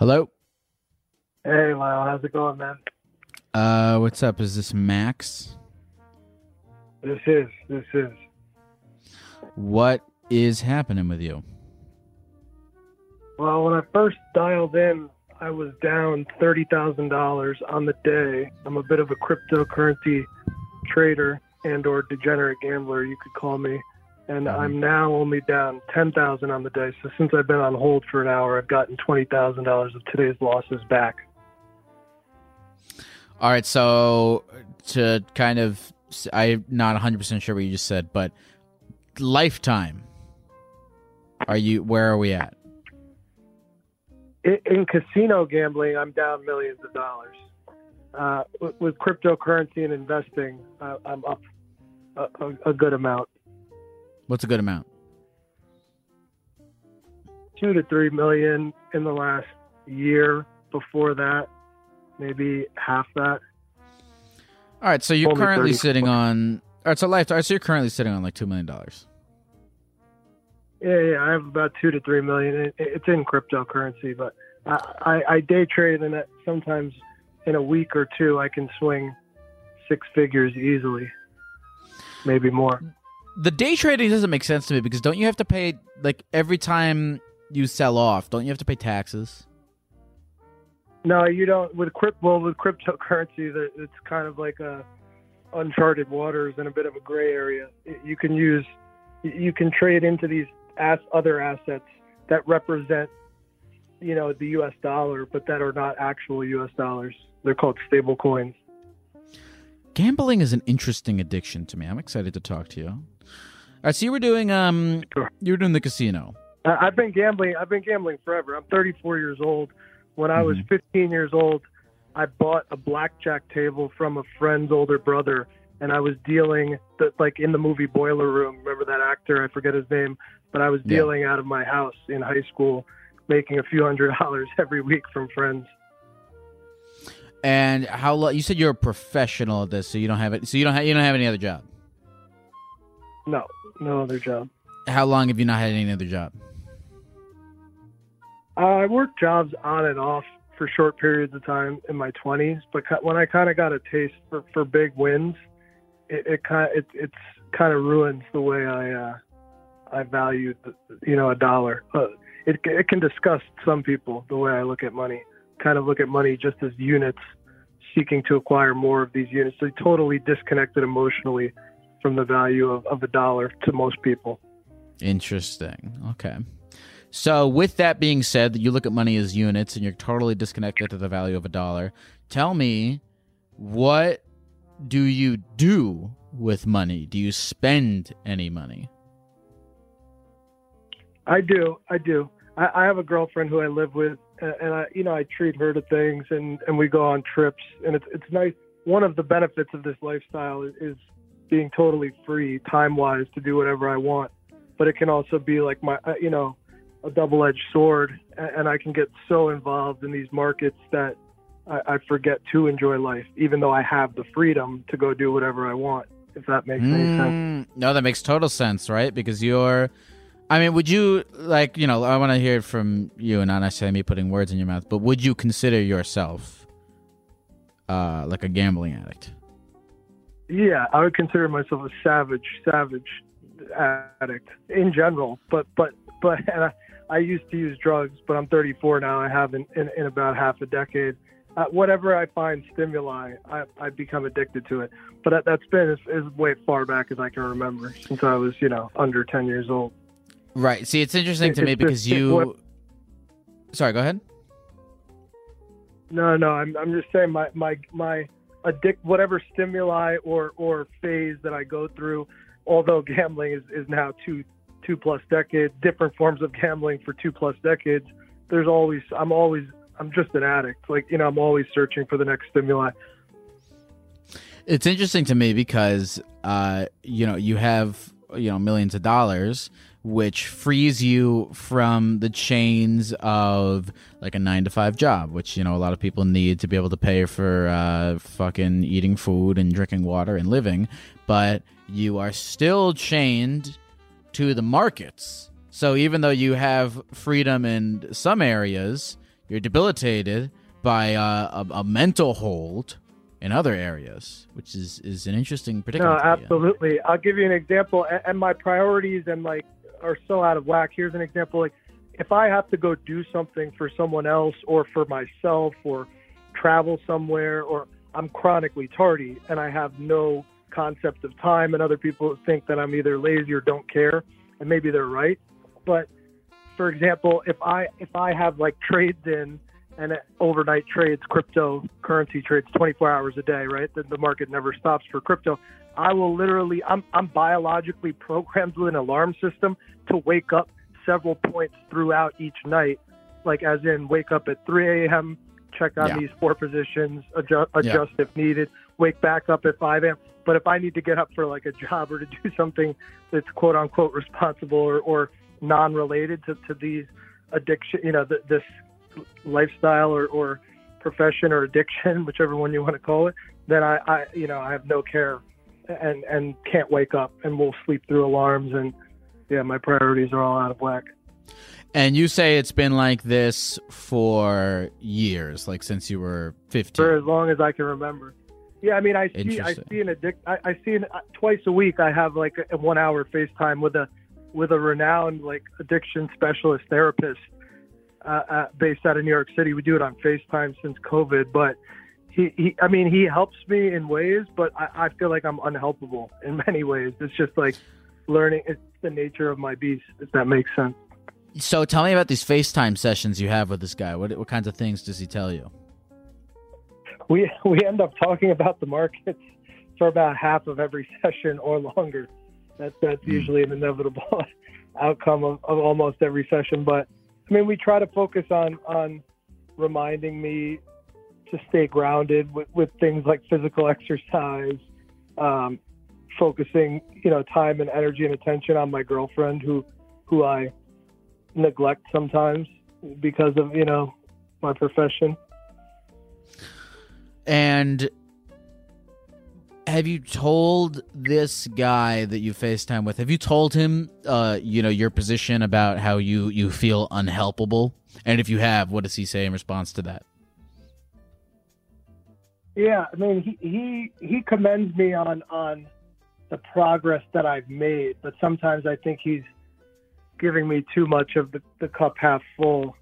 Hello. Hey, Lyle. How's it going, man? Uh, what's up? Is this Max? This is. This is. What is happening with you? Well, when I first dialed in, I was down thirty thousand dollars on the day. I'm a bit of a cryptocurrency trader and or degenerate gambler, you could call me. And Mhm. I'm now only down ten thousand on the day. So since I've been on hold for an hour, I've gotten twenty thousand dollars of today's losses back. All right, so to kind of, I'm not 100 percent sure what you just said, but lifetime. Are you? Where are we at? in, in casino gambling, I'm down millions of dollars. Uh, with, with cryptocurrency and investing, uh, I'm up a, a, a good amount, What's a good amount? two to three million in the last year. Before that, maybe half that. All right, so you're Only currently 30. sitting on. All right, so life. All right, so you're currently sitting on like two million dollars. Yeah, yeah, I have about two to three million. It's in cryptocurrency, but I, I, I day trade, and sometimes in a week or two, I can swing six figures easily, maybe more. The day trading doesn't make sense to me because don't you have to pay like every time you sell off? Don't you have to pay taxes? No, you don't. With crypt, well, with cryptocurrency, it's kind of like a uncharted waters and a bit of a gray area. You can use, you can trade into these as other assets that represent, you know, the U.S. dollar, but that are not actual U.S. dollars. They're called stable coins. Gambling is an interesting addiction to me. I'm excited to talk to you. All right, so you were doing um, Sure. you were doing the casino. I've been gambling. I've been gambling forever. I'm 34 years old. When I was Mhm. 15 years old, I bought a blackjack table from a friend's older brother, and I was dealing the, like in the movie Boiler Room. Remember that actor? I forget his name, but I was Yeah. dealing out of my house in high school, making a few hundred dollars every week from friends. And how long? you said you're a professional at this, so you don't have it. So you don't have you don't have any other job. No, no other job. How long have you not had any other job? Uh, I worked jobs on and off for short periods of time in my 20s, but when I kind of got a taste for, for big wins, it, it kind it, it's kind of ruins the way I uh, I value you know a dollar. Uh, it it can disgust some people the way I look at money. Kind of look at money just as units, seeking to acquire more of these units. So totally disconnected emotionally from the value of, of a dollar to most people. Interesting. Okay. So with that being said, you look at money as units and you're totally disconnected to the value of a dollar. Tell me, what do you do with money? Do you spend any money? I do. I do. I, I have a girlfriend who I live with, and, and I, you know, I treat her to things, and and we go on trips, and it's it's nice. One of the benefits of this lifestyle is, is being totally free, time wise, to do whatever I want. But it can also be like my, uh, you know, a double edged sword, and, I can get so involved in these markets that I, I forget to enjoy life, even though I have the freedom to go do whatever I want. If that makes any sense. Mm, no, that makes total sense, right? Because you're. I mean, would you like you know? I want to hear it from you, and not necessarily me putting words in your mouth. But would you consider yourself uh, like a gambling addict? Yeah, I would consider myself a savage, savage addict in general. But but but and I, I used to use drugs, but I'm 34 now. I haven't in, in about half a decade. Uh, whatever I find stimuli, I, I become addicted to it. But that, that's been as, as way far back as I can remember since I was, you know, under 10 years old. Right. See, it's interesting It- to me because you. what- Sorry, go ahead. No, no, I'm, I'm just saying my, my, my addict, whatever stimuli or, or phase that I go through, although gambling is, is now two, two plus decades, different forms of gambling for two plus decades, there's always, I'm always, I'm just an addict. Like, you know, I'm always searching for the next stimuli. It's interesting to me because uh, you know you have you know millions of dollars, which frees you from the chains of like a nine to five job, which you know a lot of people need to be able to pay for uh, fucking eating food and drinking water and living, but you are still chained to the markets. So even though you have freedom in some areas, you're debilitated by uh, a, a mental hold in other areas, which is is an interesting No, predicament. in. absolutely. I'll give you an example. And my priorities and like are so out of whack. Here's an example. Like, if I have to go do something for someone else or for myself or travel somewhere, or I'm chronically tardy and I have no concept of time, and other people think that I'm either lazy or don't care, and maybe they're right. But for example, if I if I have like trades in and overnight trades, cryptocurrency trades, 24 hours a day, right? The, the market never stops for crypto. I will literally, I'm, I'm biologically programmed with an alarm system to wake up several points throughout each night, like as in wake up at 3 a.m., check on Yeah. these four positions, adjust, adjust if needed, wake back up at 5 a.m. But if I need to get up for like a job or to do something that's quote unquote responsible or, or non-related to, to these addiction, you know, th- this lifestyle or, or profession or addiction, whichever one you want to call it, then I, I, you know, I have no care and, and can't wake up and will sleep through alarms. And yeah, my priorities are all out of whack. And you say it's been like this for years, like since you were 15. for 15. as long as I can remember. Yeah, I mean, I see, I see an addict. I, I see an, uh, twice a week. I have like a, one hour FaceTime with a with a renowned like addiction specialist therapist uh, uh, based out of New York City. We do it on FaceTime since COVID, but he, he I mean, he helps me in ways, but I, I feel like I'm unhelpable in many ways. It's just like learning. It's the nature of my beast, if that makes sense. So tell me about these FaceTime sessions you have with this guy. What what kinds of things does he tell you? we we end up talking about the markets for about half of every session or longer. That's that's Hmm. usually an inevitable outcome of, of almost every session. But I mean, we try to focus on on reminding me to stay grounded with, with things like physical exercise, um, focusing you know time and energy and attention on my girlfriend who who I neglect sometimes because of you know my profession. And have you told this guy that you FaceTime with, have you told him uh, you know, your position about how you you feel unhelpable? And if you have, what does he say in response to that? Yeah, I mean, he he he commends me on on the progress that I've made, but sometimes I think he's giving me too much of the, the cup half full.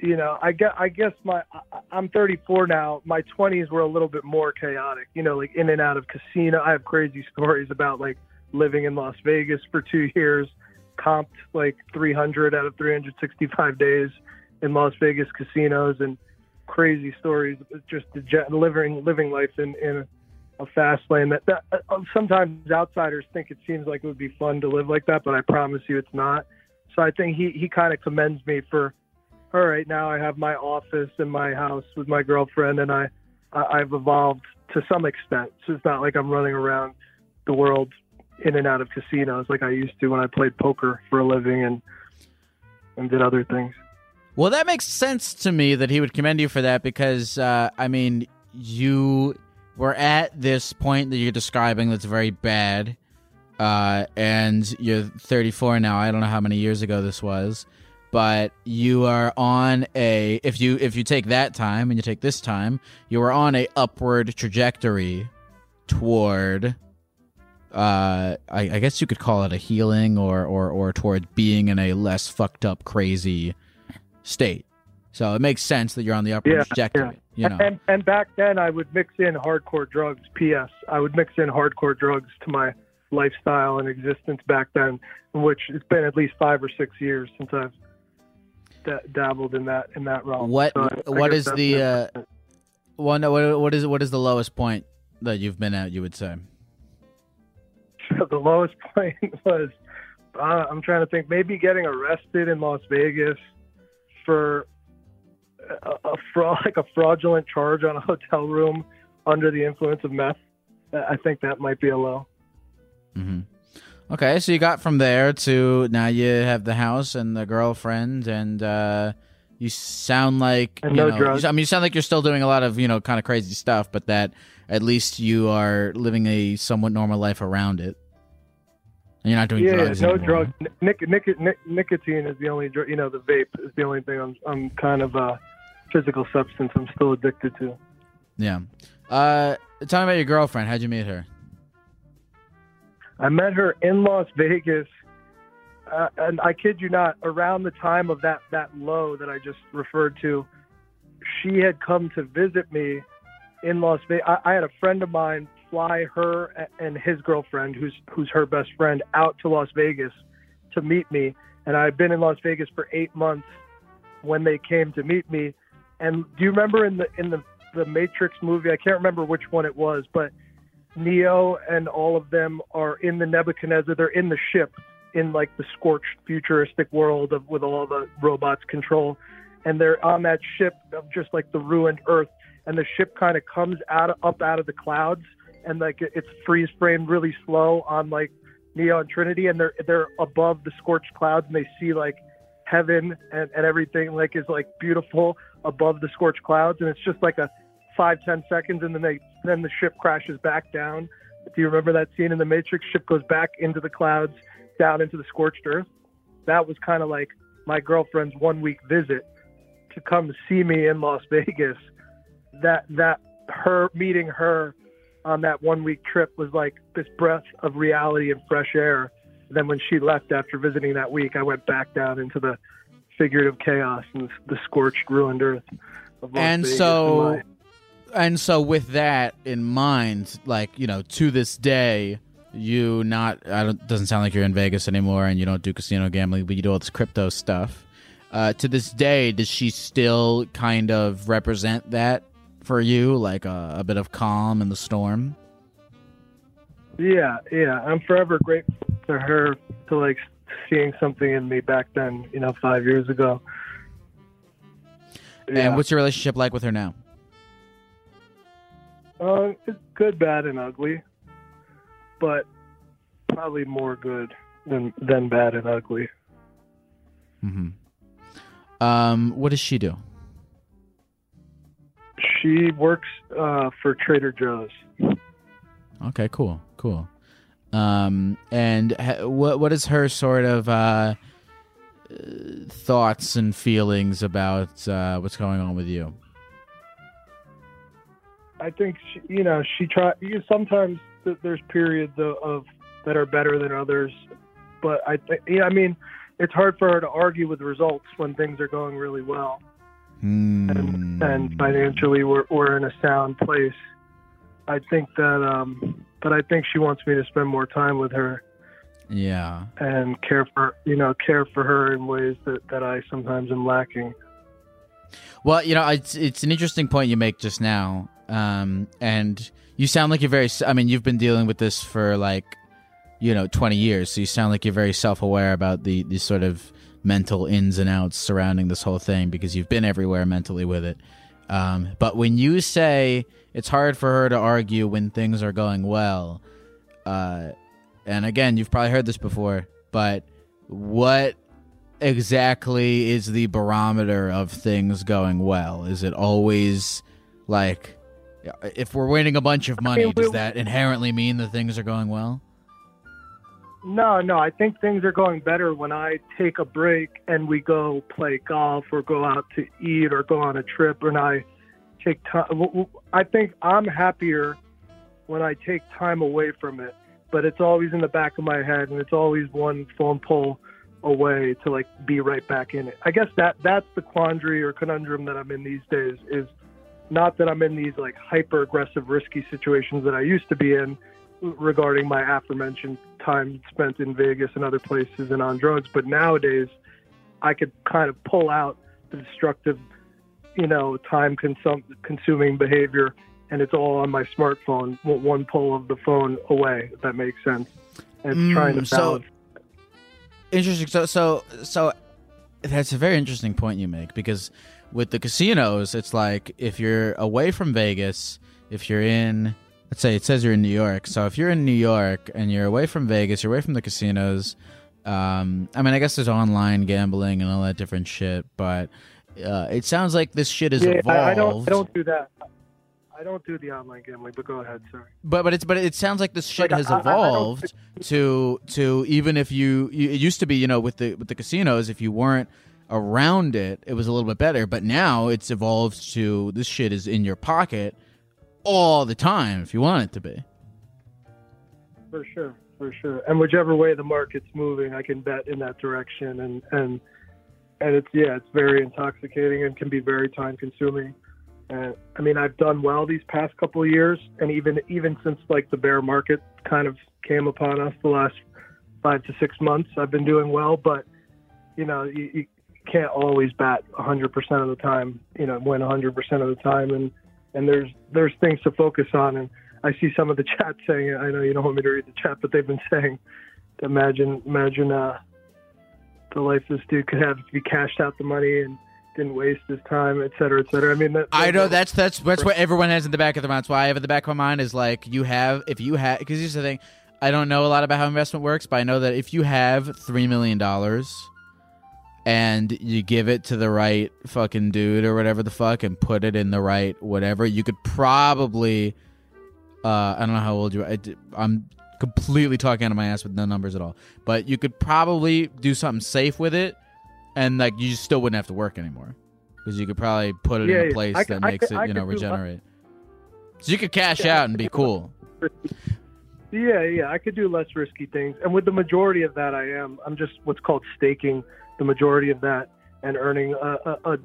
You know, I guess I guess my I'm 34 now. My 20s were a little bit more chaotic. You know, like in and out of casino. I have crazy stories about like living in Las Vegas for two years, comped like 300 out of 365 days in Las Vegas casinos and crazy stories, just living living life in in a fast lane. That, that uh, sometimes outsiders think it seems like it would be fun to live like that, but I promise you, it's not. So I think he he kind of commends me for. All right, now I have my office in my house with my girlfriend, and I, I I've evolved to some extent. So it's not like I'm running around the world in and out of casinos like I used to when I played poker for a living and and did other things. Well, that makes sense to me that he would commend you for that because, uh, I mean, you were at this point that you're describing that's very bad, uh, and you're 34 now. I don't know how many years ago this was, but you are on a if you if you take that time and you take this time, you are on a upward trajectory toward uh, I, I guess you could call it a healing or or or toward being in a less fucked up, crazy state. So it makes sense that you're on the upward Yeah, trajectory. You know, And and back then I would mix in hardcore drugs. P.S. I would mix in hardcore drugs to my lifestyle and existence back then, which it's been at least five or six years since I've da- dabbled in that in that realm. What- So I- I what guess is the, uh, well, no, what, what is what is the lowest point that you've been at? You would say. the lowest point was uh, I'm trying to think maybe getting arrested in Las Vegas for a, a fraud like a fraudulent charge on a hotel room under the influence of meth. I think that might be a low. hmm Okay, so you got from there to now you have the house and the girlfriend, and uh, you sound like And you no know. drugs. I mean, you sound like you're still doing a lot of you know kind of crazy stuff, but that at least you are living a somewhat normal life around it, and you're not doing yeah, drugs. no anymore. drugs. Nic- nic- nic- nicotine is the only drug. You know, the vape is the only thing I'm I'm kind of a physical substance I'm still addicted to. Yeah. Uh, tell me about your girlfriend. How'd you meet her? I met her in Las Vegas, uh, and I kid you not, around the time of that that low that I just referred to, she had come to visit me in Las Vegas. I, I had a friend of mine fly her and his girlfriend, who's who's her best friend, out to Las Vegas to meet me, and I've been in Las Vegas for eight months when they came to meet me. And do you remember in the in the the Matrix movie? I can't remember which one it was, but Neo and all of them are in the Nebuchadnezzar. They're in the ship in like the scorched futuristic world of with all the robots control, and they're on that ship of just like the ruined Earth. And the ship kind of comes out of, up out of the clouds, and like it's freeze framed really slow on like Neo and Trinity, and they're they're above the scorched clouds, and they see like heaven and, and everything like is like beautiful above the scorched clouds, and it's just like a five ten seconds, and then they then the ship crashes back down. Do you remember that scene in the Matrix? Ship goes back into the clouds, down into the scorched earth. That was kind of like my girlfriend's one week visit to come see me in Las Vegas. That that her meeting her on that one week trip was like this breath of reality and fresh air. then when she left after visiting that week, I went back down into the figurative chaos and the scorched, ruined earth. Of Las and Vegas so and so with that in mind like you know to this day you not i don't doesn't sound like you're in vegas anymore and you don't do casino gambling but you do all this crypto stuff uh, to this day does she still kind of represent that for you like a, a bit of calm in the storm yeah, yeah. I'm forever grateful to her to like seeing something in me back then. You know, five years ago. and what's your relationship like with her now Uh, it's good, bad, and ugly, but probably more good than than bad and ugly. hmm um what does she do She works uh, for Trader Joe's. Okay, cool, cool. Um, and ha- what what is her sort of uh, uh, thoughts and feelings about uh, what's going on with you? I think she, you know she try. You sometimes th- there's periods of, of that are better than others, but I think yeah. I mean, it's hard for her to argue with results when things are going really well. Hmm. and, and financially we're, we're in a sound place. I think that, um, but I think she wants me to spend more time with her yeah, and care for, you know, care for her in ways that, that I sometimes am lacking. Well, you know, it's it's an interesting point you make just now, um, and you sound like you're very. I mean, you've been dealing with this for like, you know, twenty years, so you sound like you're very self aware about the the sort of mental ins and outs surrounding this whole thing because you've been everywhere mentally with it. Um, but when you say it's hard for her to argue when things are going well, uh, and again, you've probably heard this before, but what exactly is the barometer of things going well? Is it always like if we're winning a bunch of money, mean, does we- that inherently mean that things are going well? No, no, I think things are going better when I take a break and we go play golf or go out to eat or go on a trip and I take time. I think I'm happier when I take time away from it but it's always in the back of my head, and it's always one phone pull away to like be right back in it. I guess that that's the quandary or conundrum that I'm in these days. Is not that I'm in these like hyper aggressive, risky situations that I used to be in regarding my aforementioned time spent in Vegas and other places and on drugs, but nowadays I could kind of pull out the destructive, you know, time consum- consuming behavior and it's all on my smartphone, one pull of the phone away, if that makes sense. And it's Mm, trying to so- balance. Interesting. So, so, so that's a very interesting point you make because with the casinos, it's like if you're away from Vegas, if you're in, let's say it says you're in New York. So if you're in New York and you're away from Vegas, you're away from the casinos. Um, I mean, I guess there's online gambling and all that different shit, but uh, it sounds like this shit is yeah, evolved. I, I don't, I don't do that. I don't do the online gambling, but go ahead, sorry. But but it's but it sounds like this shit Like, has I- I- I evolved to to even if you, you it used to be you know with the with the casinos if you weren't around it it was a little bit better but now it's evolved to this shit is in your pocket all the time if you want it to be. For sure, for sure. And whichever way the market's moving, I can bet in that direction. And and and it's yeah, it's very intoxicating and can be very time consuming. And I mean, I've done well these past couple of years, and even even since like the bear market kind of came upon us the last five to six months, I've been doing well. But you know, you, you can't always bat 100% of the time. You know, win 100% of the time, and and there's there's things to focus on and I see some of the chat saying, I know you don't want me to read the chat, but they've been saying, imagine, imagine uh, the life this dude could have if he cashed out the money and didn't waste his time, et cetera, et cetera. I mean, that, I know that's that's that's what everyone has in the back of their mind. That's why I have in the back of my mind is like you have if you have because here's the thing. I don't know a lot about how investment works, but I know that if you have three million dollars and you give it to the right fucking dude or whatever the fuck and put it in the right whatever, you could probably. Uh, I don't know how old you are. I, I'm completely talking out of my ass with no numbers at all. But you could probably do something safe with it, and like you still wouldn't have to work anymore because you could probably put it Yeah, in a place I that I makes could- it I you know regenerate. So you could cash Yeah, out and be cool. Yeah, yeah, I could do less risky things, and with the majority of that, I am. I'm just what's called staking the majority of that and earning a, a, a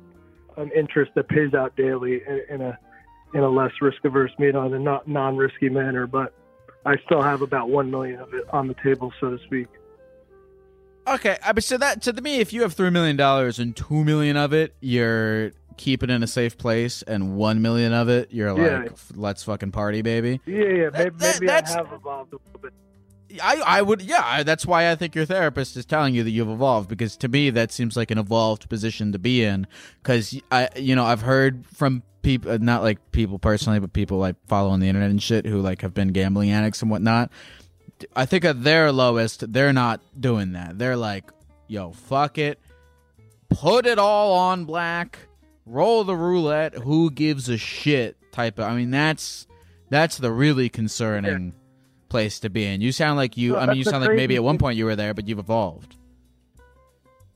an interest that pays out daily in, in a in a less risk averse, made on a not non risky manner. But I still have about one million of it on the table, so to speak. Okay, I but so that so to me, if you have three million dollars and two million of it, you're keeping in a safe place, and one million of it, you're like, "F- let's fucking party, baby. Yeah, yeah, maybe, that- maybe I have evolved a little bit. I, I would yeah I, that's why I think your therapist is telling you that you've evolved because to me that seems like an evolved position to be in. Because I you know I've heard from people uh, not like people personally but people like follow on the internet and shit who like have been gambling addicts and whatnot. I think at their lowest they're not doing that. They're like yo fuck it. Put it all on black. Roll the roulette. Who gives a shit type of I mean that's that's the really concerning place to be in. You sound like you. I mean, you that's sound like maybe at one point you were there, but you've evolved.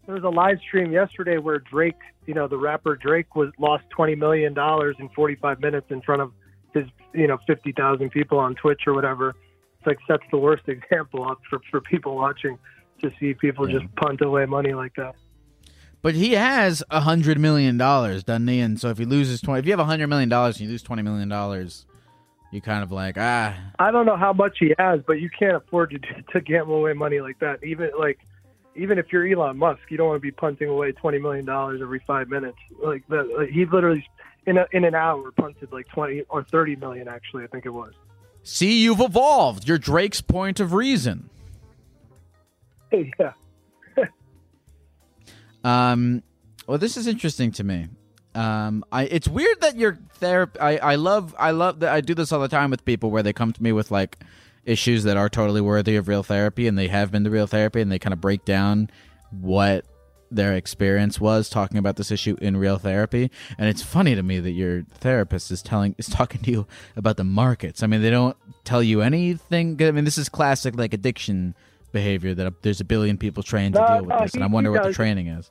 There was a live stream yesterday where Drake, you know, the rapper Drake was lost twenty million dollars in forty five minutes in front of his, you know, fifty thousand people on Twitch or whatever. It's like that's the worst example for for people watching to see people Yeah. just punt away money like that. But he has a hundred million dollars, doesn't he? And so if he loses twenty, if you have a hundred million dollars and you lose twenty million dollars, you kind of like ah. I don't know how much he has, but you can't afford to to gamble away money like that. Even like, even if you're Elon Musk, you don't want to be punting away twenty million dollars every five minutes. Like that, like, he literally in a, in an hour punted like twenty or thirty million. Actually, I think it was. See, you've evolved. You're Drake's point of reason. yeah. Um, well, this is interesting to me. Um, I it's weird that your therapy. I I love I love that I do this all the time with people where they come to me with like issues that are totally worthy of real therapy, and they have been to real therapy, and they kind of break down what their experience was talking about this issue in real therapy. And it's funny to me that your therapist is telling is talking to you about the markets. I mean, they don't tell you anything. I mean, this is classic like addiction behavior that there's a billion people trained to deal with this, and I wonder what the training is.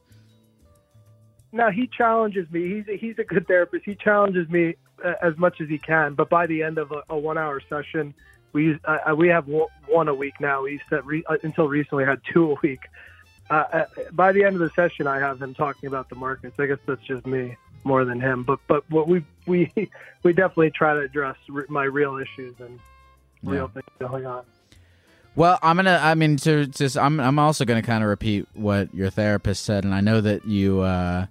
No, he challenges me. He's a, he's a good therapist. He challenges me uh, as much as he can. But by the end of a, a one hour session, We I, I, we have one, a week now. We used to re, uh, until recently had two a week. Uh, uh, by the end of the session, I have him talking about the markets. I guess that's just me more than him. But but what we we we definitely try to address re- my real issues and real Yeah. things going on. Well, I'm gonna. I mean, to just, I'm. I'm also gonna kind of repeat what your therapist said, and I know that you. uh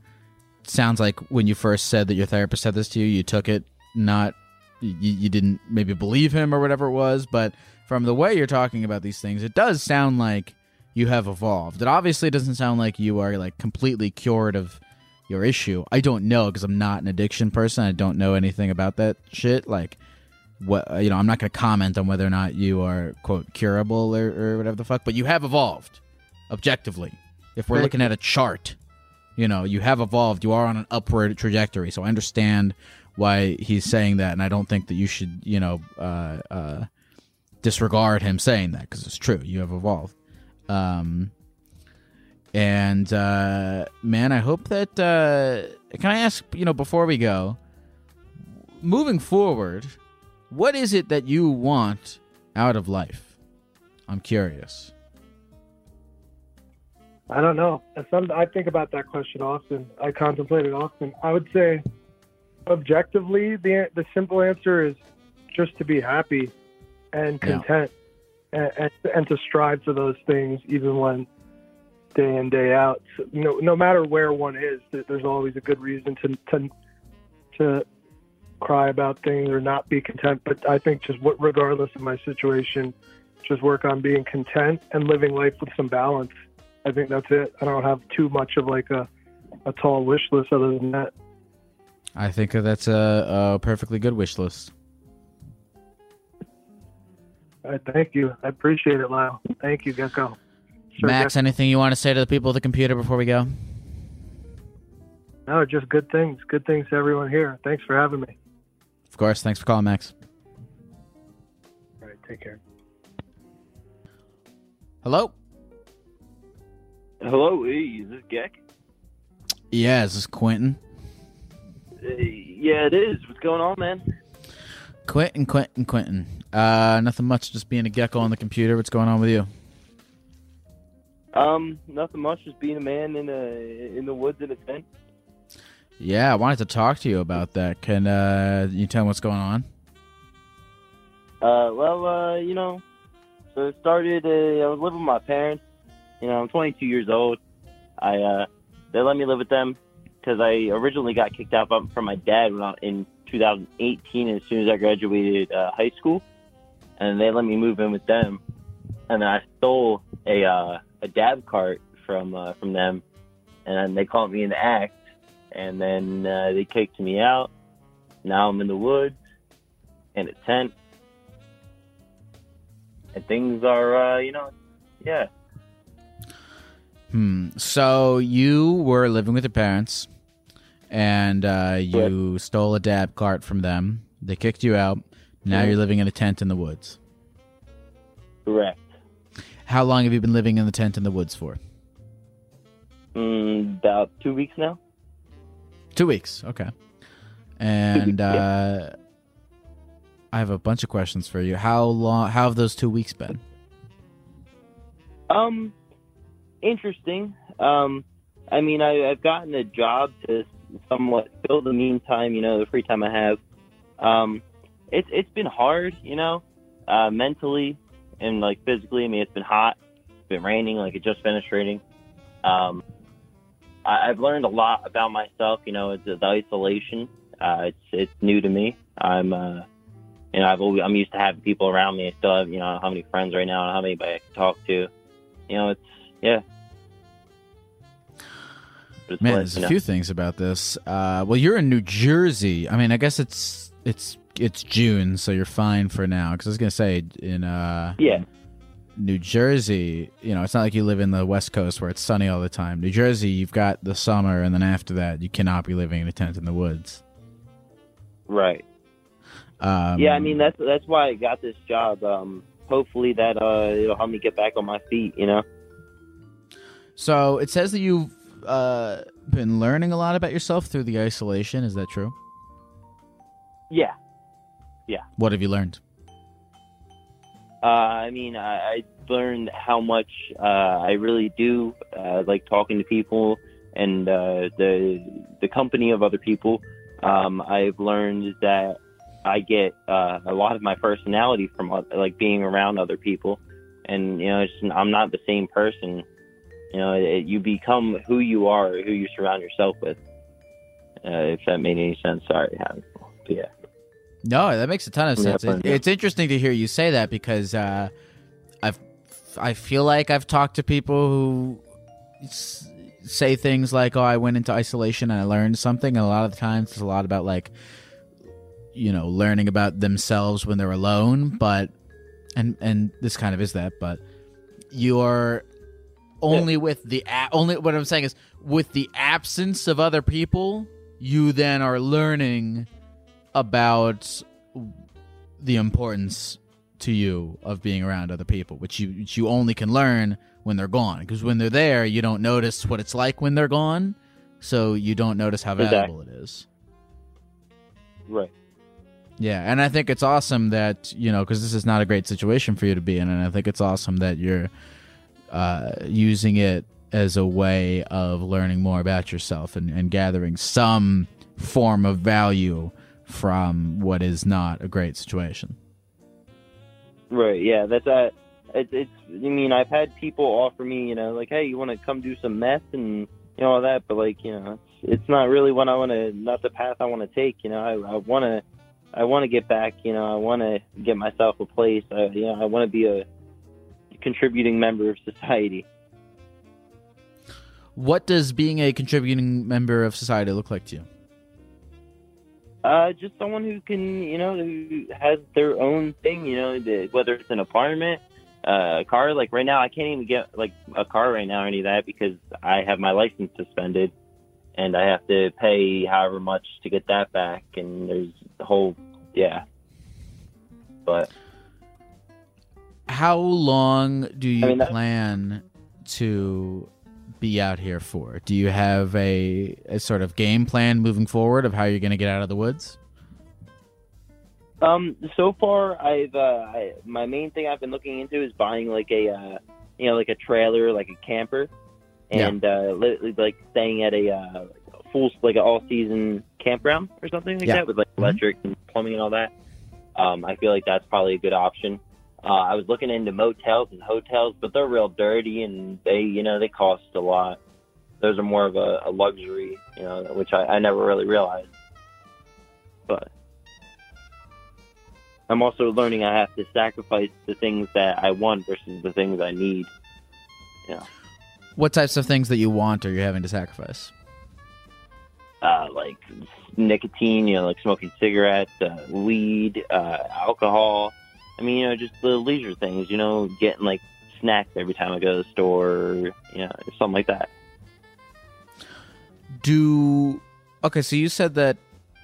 Sounds like when you first said that your therapist said this to you, you took it not. You, you didn't maybe believe him or whatever it was, but from the way you're talking about these things, it does sound like you have evolved. It obviously doesn't sound like you are like completely cured of your issue. I don't know because I'm not an addiction person. I don't know anything about that shit. Like what uh, you know i'm not going to comment on whether or not you are quote curable or, or whatever the fuck but you have evolved objectively if we're looking at a chart you know you have evolved you are on an upward trajectory so i understand why he's saying that and i don't think that you should you know uh, uh, disregard him saying that because it's true you have evolved um, and uh, man i hope that uh, can i ask you know before we go moving forward what is it that you want out of life? I'm curious. I don't know. Some, I think about that question often. I contemplate it often. I would say, objectively, the the simple answer is just to be happy and Yeah. content, and, and and to strive for those things, even when day in day out. So, no, no matter where one is, th- there's always a good reason to to to cry about things or not be content. But I think just what, regardless of my situation, just work on being content and living life with some balance. I think that's it. I don't have too much of like a, a tall wish list other than that. I think that's a, a perfectly good wish list. I thank you. I appreciate it, Lyle. Thank you, Gecko. Sure, Max, Gecko. anything you want to say to the people of the computer before we go? No, just good things. Good things to everyone here. Thanks for having me. Of course. Thanks for calling, Max. All right, take care. Hello? Hello, hey, is this Geck? Yeah, is this is Quentin. Yeah, it is. What's going on, man? Quentin, Quentin, Quentin. Uh, nothing much, just being a gecko on the computer. What's going on with you? Um, nothing much. Just being a man in a in the woods in a tent. Yeah, I wanted to talk to you about that. Can uh, you tell me what's going on? Uh, well, uh, you know, so it started. Uh, I was living with my parents. You know, I'm 22 years old. I uh, they let me live with them because I originally got kicked out from my dad when I, in 2018 as soon as I graduated uh, high school, and they let me move in with them. And I stole a uh, a dab cart from uh, from them, and they caught me in the act, and then uh, they kicked me out. Now I'm in the woods in a tent, and things are, uh, you know, yeah. Hmm. So you were living with your parents, and uh, you stole a dab cart from them. They kicked you out. Now Yeah. you're living in a tent in the woods. Correct. How long have you been living in the tent in the woods for? Mm, about two weeks now. Two weeks. Okay. And yeah. uh, I have a bunch of questions for you. How long? How have those two weeks been? Um, interesting. Um, I mean, I, I've gotten a job to somewhat fill the meantime, you know, the free time I have. Um, it's it's been hard, you know, uh, mentally and like physically. I mean, it's been hot. It's been raining. Like it just finished raining. Um, I, I've learned a lot about myself. You know, it's the isolation. Uh, it's it's new to me. I'm uh, you know, I've always, I'm used to having people around me. I still have, you know, how many friends right now, how many I can talk to. You know, it's yeah. Man, there's a know, few things about this. Uh, well, you're in New Jersey. I mean, I guess it's it's it's June, so you're fine for now. Because I was gonna say in uh, Yeah, New Jersey, you know, it's not like you live in the West Coast where it's sunny all the time. New Jersey, you've got the summer, and then after that, you cannot be living in a tent in the woods. right. Um, yeah, I mean that's that's why I got this job. Um, hopefully that uh it'll help me get back on my feet. You know. So it says that you've uh, been learning a lot about yourself through the isolation. Is that true? Yeah. Yeah. What have you learned? Uh, I mean, I, I learned how much uh, I really do uh, like talking to people and uh, the the company of other people. Um, I've learned that I get uh, a lot of my personality from like being around other people, and you know, it's, I'm not the same person. You know, it, you become who you are, who you surround yourself with. Uh, if that made any sense, sorry. Yeah. No, that makes a ton of Yeah, sense. It, yeah. it's interesting to hear you say that because uh, I've I feel like I've talked to people who s- say things like, "Oh, I went into isolation and I learned something." And a lot of the times, it's a lot about like, you know, learning about themselves when they're alone. But and and this kind of is that, but you're only with the a- only what I'm saying is with the absence of other people, you then are learning about the importance to you of being around other people, which you which you only can learn when they're gone. Because when they're there, you don't notice what it's like when they're gone, so you don't notice how Exactly. valuable it is. Right. Yeah, and I think it's awesome that you know because this is not a great situation for you to be in, and I think it's awesome that you're uh, using it as a way of learning more about yourself and, and gathering some form of value from what is not a great situation. Right. Yeah. That's that. It's. It's. I mean, I've had people offer me, you know, like, hey, you want to come do some meth and you know all that, but like, you know, it's, it's not really what I want to, not the path I want to take. You know, I, I want to, I want to get back. You know, I want to get myself a place. I, you know, I want to be a contributing member of society. What does being a contributing member of society look like to you? Uh, just someone who can, you know, who has their own thing, you know, the, whether it's an apartment, uh, a car. Like right now, I can't even get like a car right now or any of that because I have my license suspended, and I have to pay however much to get that back. And there's the whole, yeah. But How long do you I mean, plan to be out here for? Do you have a, a sort of game plan moving forward of how you're going to get out of the woods? Um, so far, I've uh, I, my main thing I've been looking into is buying like a, uh, you know, like a trailer, like a camper, Yeah. and uh, li- like staying at a uh, full, like an all season campground or something like Yeah. that with like Mhm. electric and plumbing and all that. Um, I feel like that's probably a good option. Uh, I was looking into motels and hotels, but they're real dirty and they, you know, they cost a lot. Those are more of a, a luxury, you know, which I, I never really realized. But I'm also learning I have to sacrifice the things that I want versus the things I need. Yeah. What types of things that you want are you having to sacrifice? Uh, like nicotine, you know, like smoking cigarettes, uh, weed, uh, alcohol. I mean, you know, just the leisure things, you know, getting like snacks every time I go to the store, you know, something like that. Do okay, so you said that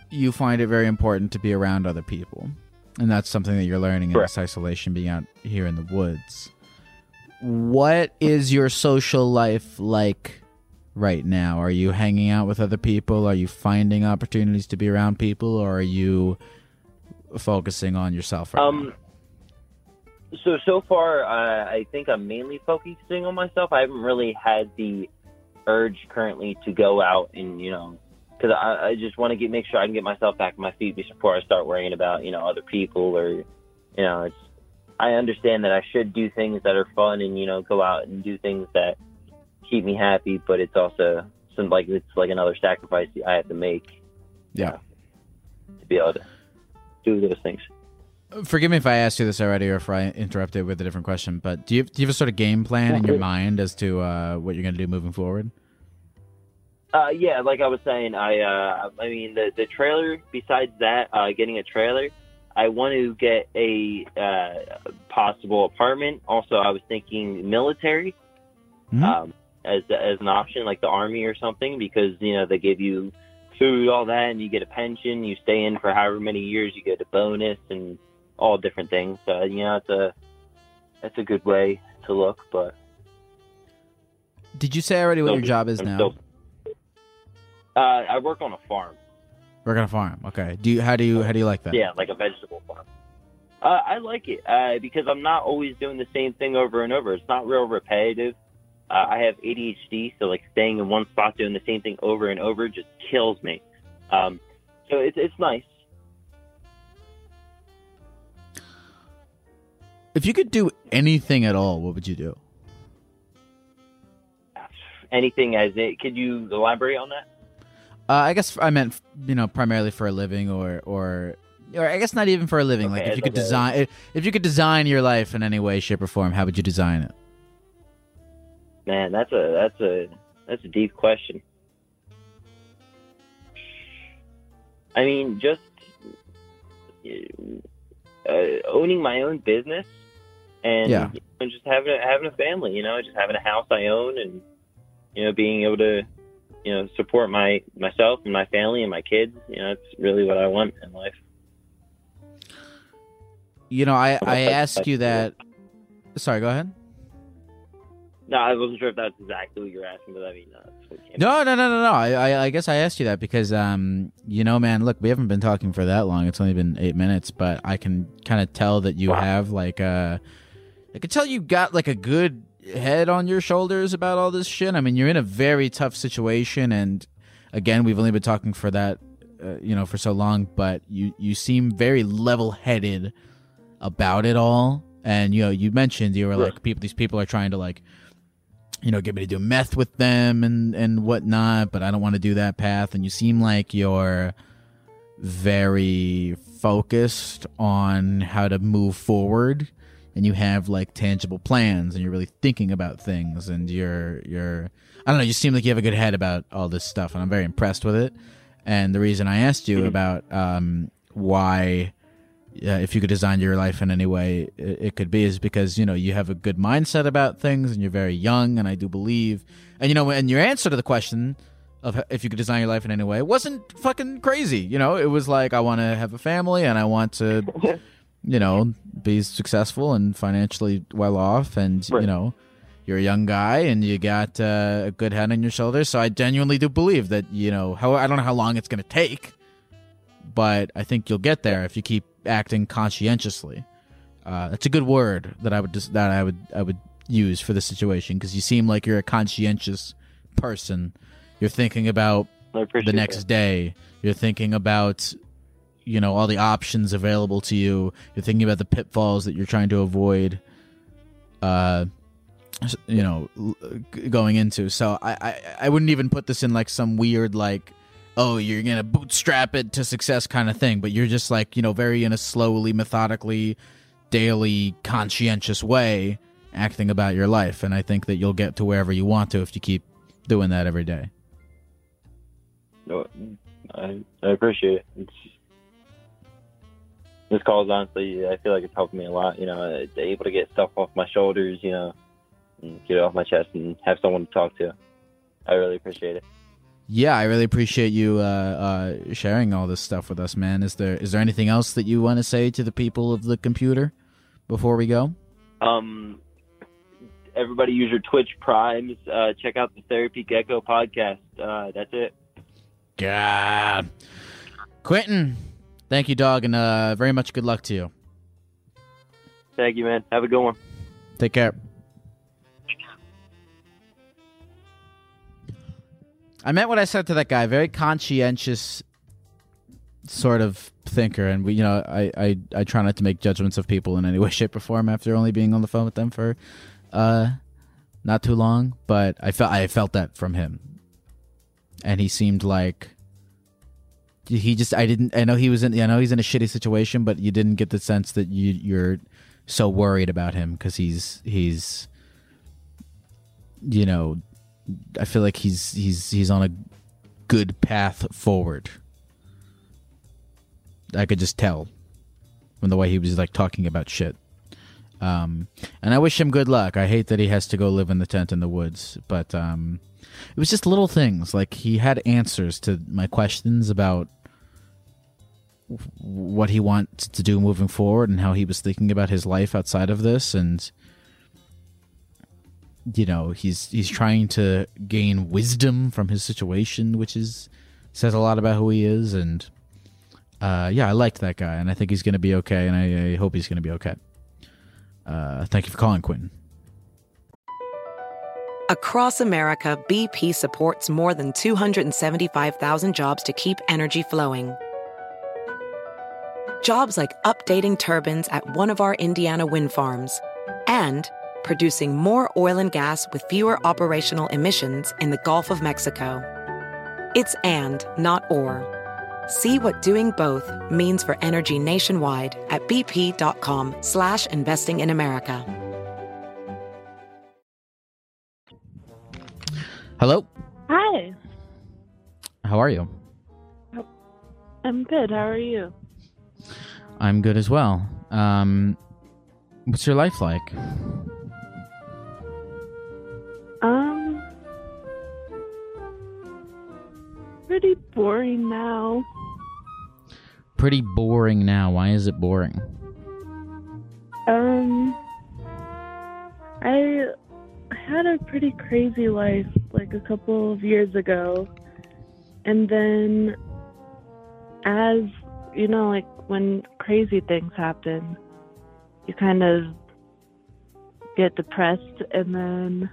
you find it very important to be around other people. And that's something that you're learning in this isolation being out here in the woods. What is your social life like right now? Are you hanging out with other people? Are you finding opportunities to be around people or are you focusing on yourself right um, now? So so far, uh, I think I'm mainly focusing on myself. I haven't really had the urge currently to go out and you know, because I, I just want to get make sure I can get myself back on my feet before I start worrying about you know other people or you know it's. I understand that I should do things that are fun and you know go out and do things that keep me happy, but it's also some like it's like another sacrifice I have to make Yeah. to be able to do those things. Forgive me if I asked you this already or if I interrupted with a different question, but do you, do you have a sort of game plan in your mind as to uh, what you're going to do moving forward? Uh, yeah, like I was saying, I uh, I mean the the trailer. Besides that, uh, getting a trailer, I want to get a uh, possible apartment. Also, I was thinking military Mhm. um, as as an option, like the army or something, because you know they give you food, all that, and you get a pension. You stay in for however many years, you get a bonus and all different things. So you know, it's a that's a good way to look, but Did you say already what your job is I'm now? still- uh, I work on a farm. Work on a farm. Okay. Do you how do you how do you like that? Yeah, like a vegetable farm. Uh, I like it uh, because I'm not always doing the same thing over and over. It's not real repetitive. Uh, I have ADHD, so like staying in one spot doing the same thing over and over just kills me. Um, so it's it's nice. If you could do anything at all, what would you do? Anything as it? Could you elaborate on that? Uh, I guess I meant you know primarily for a living, or or or I guess not even for a living. Okay, like if you could design if you could design your life in any way, shape, or form, how would you design it? Man, that's a that's a that's a deep question. I mean, just uh, owning my own business and Yeah. you know, just having a, having a family. You know, just having a house I own and you know being able to you know support my myself and my family and my kids. You know, that's really what I want in life. You know, I I ask you that. Sorry, go ahead. No, I wasn't sure if that's exactly what you're asking, but I mean, uh, that's what came No, no, no, no, no. I, I, I guess I asked you that because, um, you know, man, look, we haven't been talking for that long. It's only been eight minutes, but I can kind of tell that you Wow. have like uh I can tell you got like a good head on your shoulders about all this shit. I mean, you're in a very tough situation, and again, we've only been talking for that, uh, you know, for so long, but you you seem very level headed about it all. And you know, you mentioned you were Yeah. like people. These people are trying to like you know, get me to do meth with them and and whatnot, but I don't want to do that path. And you seem like you're very focused on how to move forward, and you have like tangible plans, and you're really thinking about things, and you're you're I don't know, you seem like you have a good head about all this stuff, and I'm very impressed with it. And the reason I asked you about um, why yeah, if you could design your life in any way it, it could be is because you know you have a good mindset about things and you're very young and i do believe and you know and your answer to the question of if you could design your life in any way wasn't fucking crazy you know? It was like i want to have a family and i want to you know be successful and financially well off and you know you're a young guy and you got uh, a good head on your shoulders. So i genuinely do believe that you know how i don't know how long it's going to take but I think you'll get there if you keep acting conscientiously. Uh, that's a good word that I would just that I would I would use for the situation because you seem like you're a conscientious person. You're thinking about the next that. day. You're thinking about you know all the options available to you. You're thinking about the pitfalls that you're trying to avoid. Uh, you know, going into. So I, I I wouldn't even put this in like some weird like oh you're gonna bootstrap it to success kind of thing. But you're just like you know very in a slowly, methodically, daily, conscientious way acting about your life. And I think that you'll get to wherever you want to if you keep doing that every day. No, I, I appreciate it. It's, this call is honestly, I feel like it's helped me a lot. You know, uh, able to get stuff off my shoulders, you know, get it off my chest and have someone to talk to. I really appreciate it. Yeah, I really appreciate you uh, uh, sharing all this stuff with us, man. Is there is there anything else that you want to say to the people of the computer before we go? Um, everybody use your Twitch primes. Uh, check out the Therapy Gecko podcast. Uh, that's it. God, Quentin, thank you, dog, and uh, very much good luck to you. Thank you, man. Have a good one. Take care. I meant what I said to that guy. Very conscientious sort of thinker, and we, you know, I, I, I try not to make judgments of people in any way, shape, or form after only being on the phone with them for, uh, not too long. But I felt I felt that from him, and he seemed like he just I didn't I know he was in I know he's in a shitty situation, but you didn't get the sense that you you're so worried about him because he's he's you know I feel like he's he's he's on a good path forward. I could just tell from the way he was like talking about shit. Um, and I wish him good luck. I hate that he has to go live in the tent in the woods, but um, it was just little things. Like he had answers to my questions about what he wants to do moving forward and how he was thinking about his life outside of this and you know he's he's trying to gain wisdom from his situation which is says a lot about who he is and uh, yeah, I liked that guy, and I think he's going to be okay, and I, I hope he's going to be okay. Uh, thank you for calling, Quentin. Across America, BP supports more than 275,000 jobs to keep energy flowing. Jobs like updating turbines at one of our Indiana wind farms and producing more oil and gas with fewer operational emissions in the Gulf of Mexico. It's and, not or. See what doing both means for energy nationwide at bp.com slash investing in America. Hello. Hi, How are you? I'm good. How are you? I'm good as well. Um, what's your life like? Pretty boring now. Pretty boring now. Why is it boring? Um, I had a pretty crazy life like a couple of years ago, and then as you know, like when crazy things happen, you kind of get depressed, and then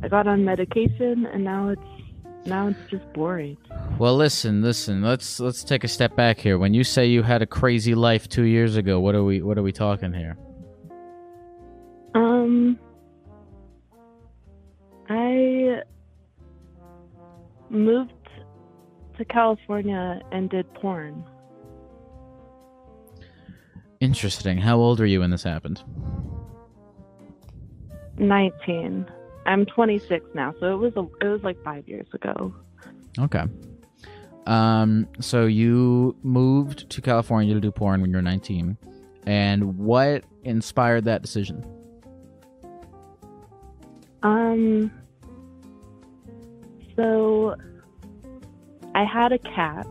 I got on medication, and now it's now it's just boring. Well, listen, listen. Let's let's take a step back here. When you say you had a crazy life two years ago, what are we what are we talking here? Um, I moved to California and did porn. Interesting. How old are you when this happened? 19. I'm 26 now, so it was a, it was like 5 years ago. Okay. Um. So you moved to California to do porn when you were 19, and what inspired that decision? Um so I had a cat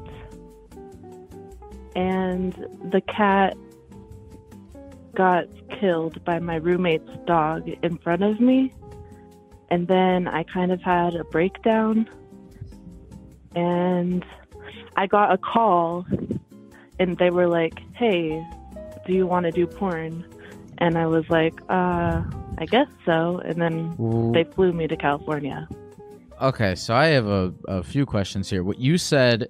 and the cat got killed by my roommate's dog in front of me. And then I kind of had a breakdown and I got a call and they were like, "Hey, do you want to do porn?" And I was like, "Uh, I guess so." And then they flew me to California. Okay, so I have a, a few questions here. What you said,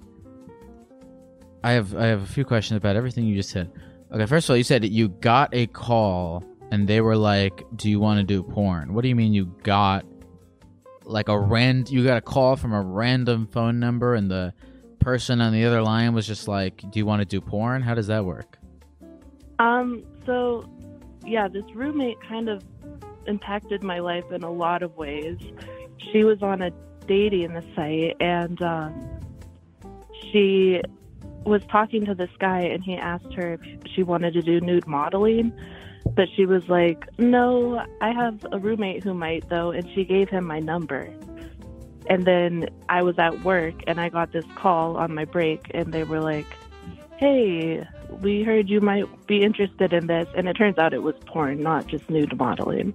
I have I have a few questions about everything you just said. Okay, first of all, you said you got a call and they were like, "Do you want to do porn?" What do you mean you got like a rand? You got a call from a random phone number and the person on the other line was just like, "Do you want to do porn?" How does that work? Um, so yeah, this roommate kind of impacted my life in a lot of ways. She was on a dating the site and um, she was talking to this guy and he asked her if she wanted to do nude modeling. But she was like, No, I have a roommate who might though, and she gave him my number. And then I was at work and I got this call on my break and they were like, Hey, we heard you might be interested in this and it turns out it was porn, not just nude modeling.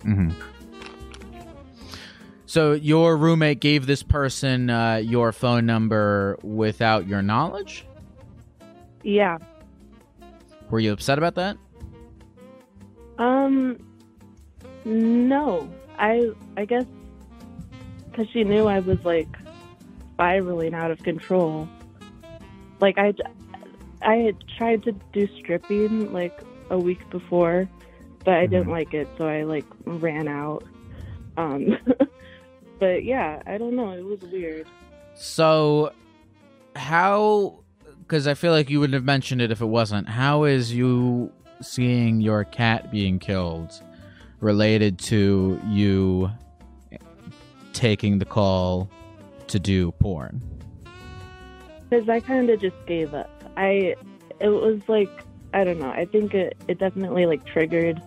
Mm-hmm. So your roommate gave this person uh, your phone number without your knowledge. Yeah. Were you upset about that? Um no. I I guess cuz she knew I was like spiraling out of control. Like I I had tried to do stripping like a week before, but I didn't Mhm. like it, so I like ran out. Um but yeah, I don't know, it was weird. So, how? Because I feel like you wouldn't have mentioned it if it wasn't. How is you seeing your cat being killed related to you taking the call to do porn? Cuz I kind of just gave up. I it was like I don't know. I think it it definitely like triggered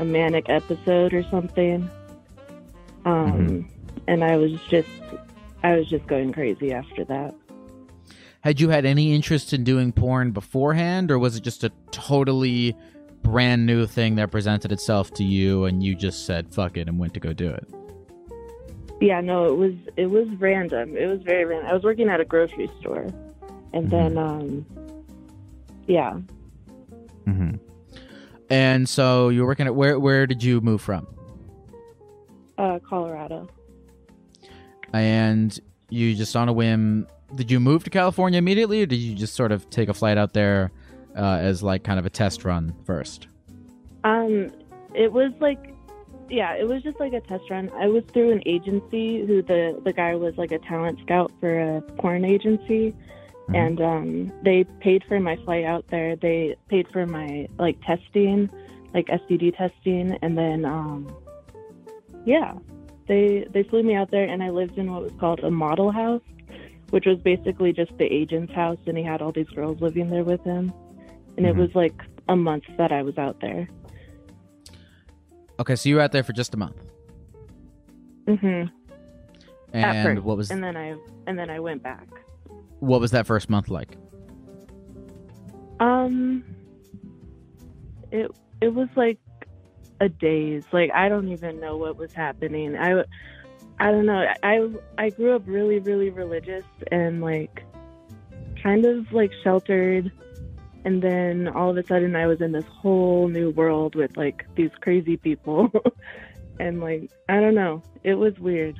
a manic episode or something. Um and I was just I was just going crazy after that. Had you had any interest in doing porn beforehand, or was it just a totally brand new thing that presented itself to you and you just said fuck it and went to go do it? Yeah, no, it was it was random. It was very random. I was working at a grocery store and Mhm. then um, yeah, Mm-hmm. And so you were working at where? Where did you move from? uh, Colorado. And you just on a whim. Did you move to California immediately, or did you just sort of take a flight out there uh, as like kind of a test run first? Um, it was like, yeah, it was just like a test run. I was through an agency who the the guy was like a talent scout for a porn agency, Mhm. and um, they paid for my flight out there. They paid for my like testing, like STD testing, and then um, yeah, they they flew me out there, and I lived in what was called a model house, which was basically just the agent's house, and he had all these girls living there with him, and it Mhm. was like a month that I was out there. Okay, so you were out there for just a month, Mm hmm At and first, what was and then I and then I went back. what was that first month like? Um, it it was like a daze. Like I don't even know what was happening. I I don't know. I I grew up really really religious and like kind of like sheltered. And then all of a sudden, I was in this whole new world with like these crazy people, and like I don't know, it was weird.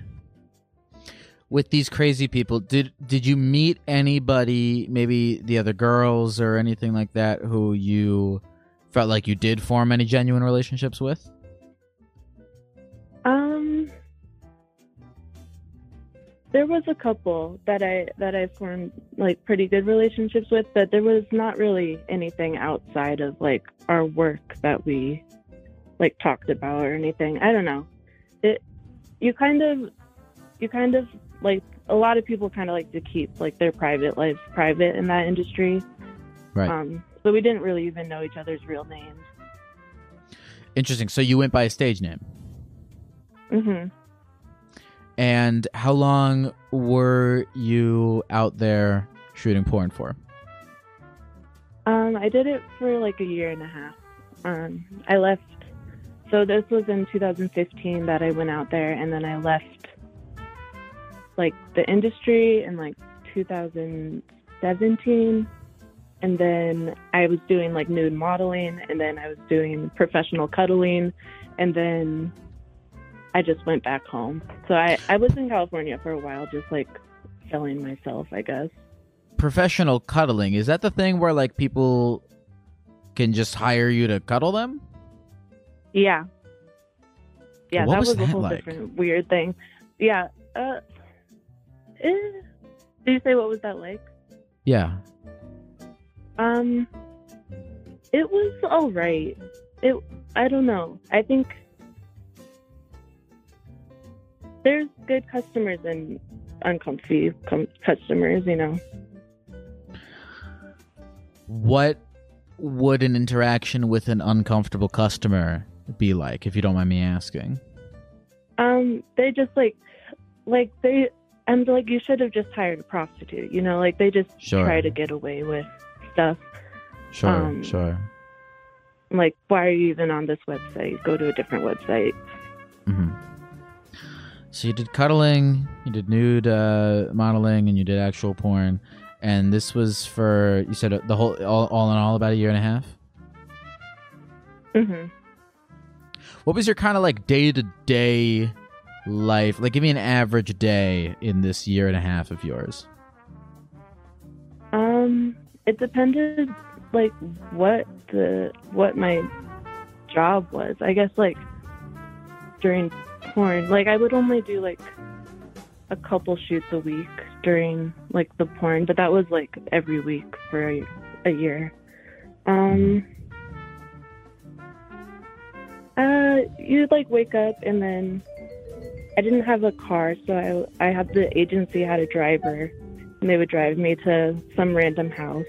with these crazy people did did you meet anybody maybe the other girls or anything like that who you felt like you did form any genuine relationships with Um, there was a couple that I that I formed like pretty good relationships with, but there was not really anything outside of like our work that we like talked about or anything. I don't know. It you kind of you kind of like a lot of people kind of like to keep like their private lives private in that industry. Right. Um, so we didn't really even know each other's real names. interesting so you went by a stage name Mm-hmm. and how long were you out there shooting porn for Um, I did it for like a year and a half. Um, I left. So this was in 2015 that I went out there, and then I left like the industry in like 2017, and then I was doing like nude modeling, and then I was doing professional cuddling, and then I just went back home. So I I was in California for a while, just like selling myself, I guess. professional cuddling is that the thing where like people can just hire you to cuddle them Yeah. Yeah, What that was was, a that whole like? different weird thing. Yeah. Uh, eh. Did you say what was that like? yeah Um, it was all right. It. I don't know. I think there's good customers and uncomfy com- customers. You know. what would an interaction with an uncomfortable customer be like if you don't mind me asking Um, they just like, like they, and like you should have just hired a prostitute. You know, like they just Sure. try to get away with stuff. sure Um, sure like why are you even on this website go to a different website hmm So you did cuddling, you did nude uh, modeling, and you did actual porn, and this was for you said uh, the whole all, all in all about a year and a half. hmm What was your kind of like day to day life? Like, give me an average day in this year and a half of yours. um it depended like what the what my job was. I guess like during porn like i would only do like a couple shoots a week during like the porn but that was like every week for a, a year. Um uh you'd like wake up and then i didn't have a car so i i had the agency had a driver and they would drive me to some random house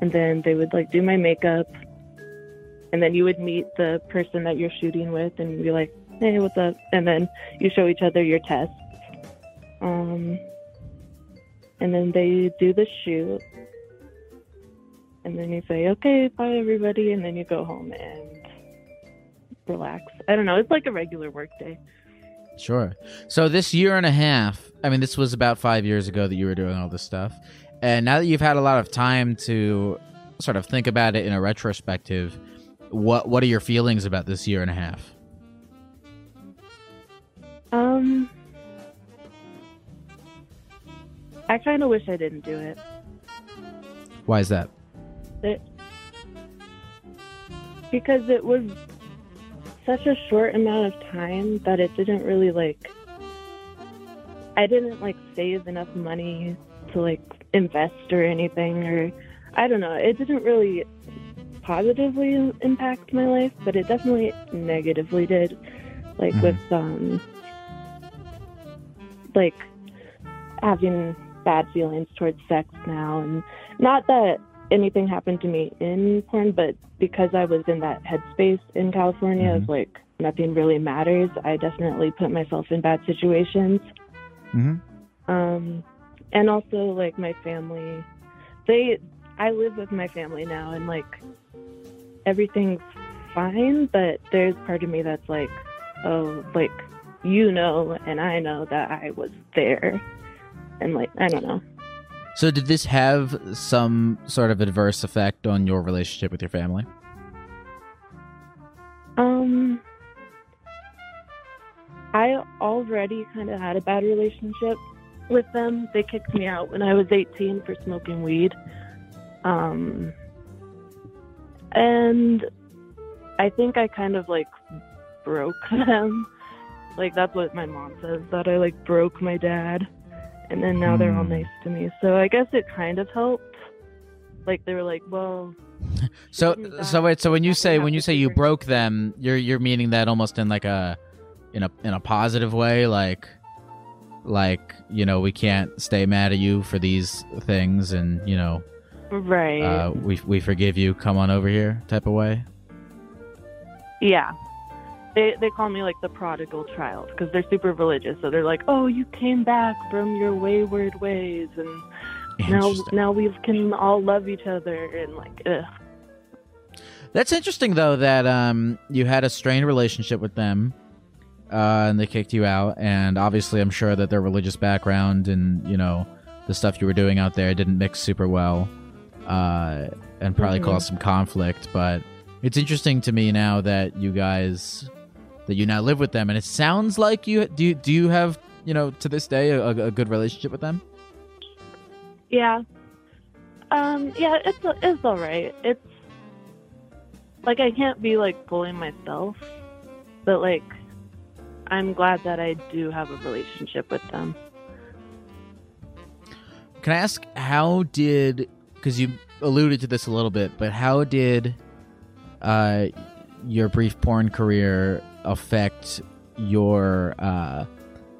and then they would like do my makeup and then you would meet the person that you're shooting with and be like hey what's up? And then you show each other your tests. Um and then they do the shoot and then you say okay bye everybody and then you go home and relax. I don't know it's like a regular work day Sure. So this year and a half, I mean, this was about five years ago that you were doing all this stuff, and now that you've had a lot of time to sort of think about it in a retrospective, what what are your feelings about this year and a half? Um, I kind of wish I didn't do it. Why is that? it because it was such a short amount of time that it didn't really like I didn't like save enough money to like invest or anything or I don't know it didn't really positively impact my life but it definitely negatively did like Mhm. with um like having bad feelings towards sex now and not that anything happened to me in porn but because i was in that headspace in california Mhm. of like nothing really matters i definitely put myself in bad situations Mm-hmm. um and also like my family they i live with my family now and like everything's fine but there's part of me that's like oh like you know and i know that i was there and like i don't know So did this have some sort of adverse effect on your relationship with your family? Um, I already kind of had a bad relationship with them. They kicked me out when I was 18 for smoking weed. Um, and I think I kind of like broke them. Like that's what my mom says that I like broke my dad, and then now they're all Hmm. nice to me. So I guess it kind of helped. Like they were like, well, So so wait, so when you say when you say you broke them, you're you're meaning that almost in like a in a in a positive way, like like, you know, we can't stay mad at you for these things and, you know, right, uh we we forgive you, come on over here type of way. Yeah. They they call me like the prodigal child because they're super religious. So they're like, "Oh, you came back from your wayward ways, and now now we can all love each other." And like, ugh. That's interesting though that um you had a strained relationship with them. Uh, and they kicked you out, and obviously, I'm sure that their religious background and you know the stuff you were doing out there didn't mix super well, uh, and probably Mhm. caused some conflict. But it's interesting to me now that you guys that you now live with them, and it sounds like you do. You, do you have you know to this day a, a good relationship with them? yeah, um, yeah, it's it's all right. It's like I can't be like fully myself, but like I'm glad that I do have a relationship with them. Can I ask how did because you alluded to this a little bit, but how did uh, your brief porn career affect your uh,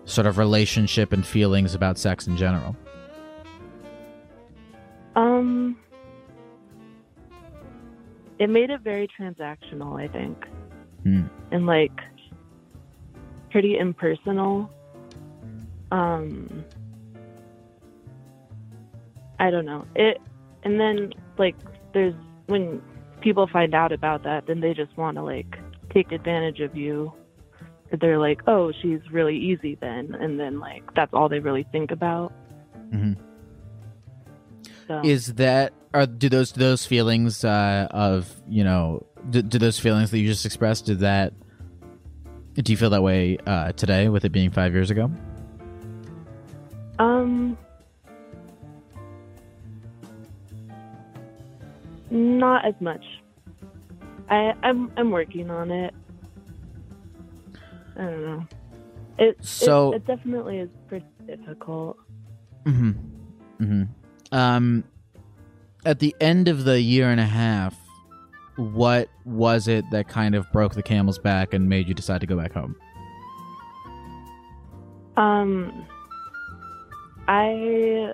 sort of relationship and feelings about sex in general? Um, it made it very transactional, I think, Hmm. and like pretty impersonal. Um, I don't know it, and then like there's when people find out about that, then they just want to like take advantage of you. They're like, oh, she's really easy then, and then like that's all they really think about. Mhm. So. Is that are do those do those feelings uh, of you know do, do those feelings that you just expressed did that do you feel that way uh, today with it being five years ago? Um, not as much. I I'm I'm working on it. I don't know. It So- it, it definitely is pretty difficult. Mm-hmm. Mm-hmm. Um, at the end of the year and a half, what was it that kind of broke the camel's back and made you decide to go back home? Um, I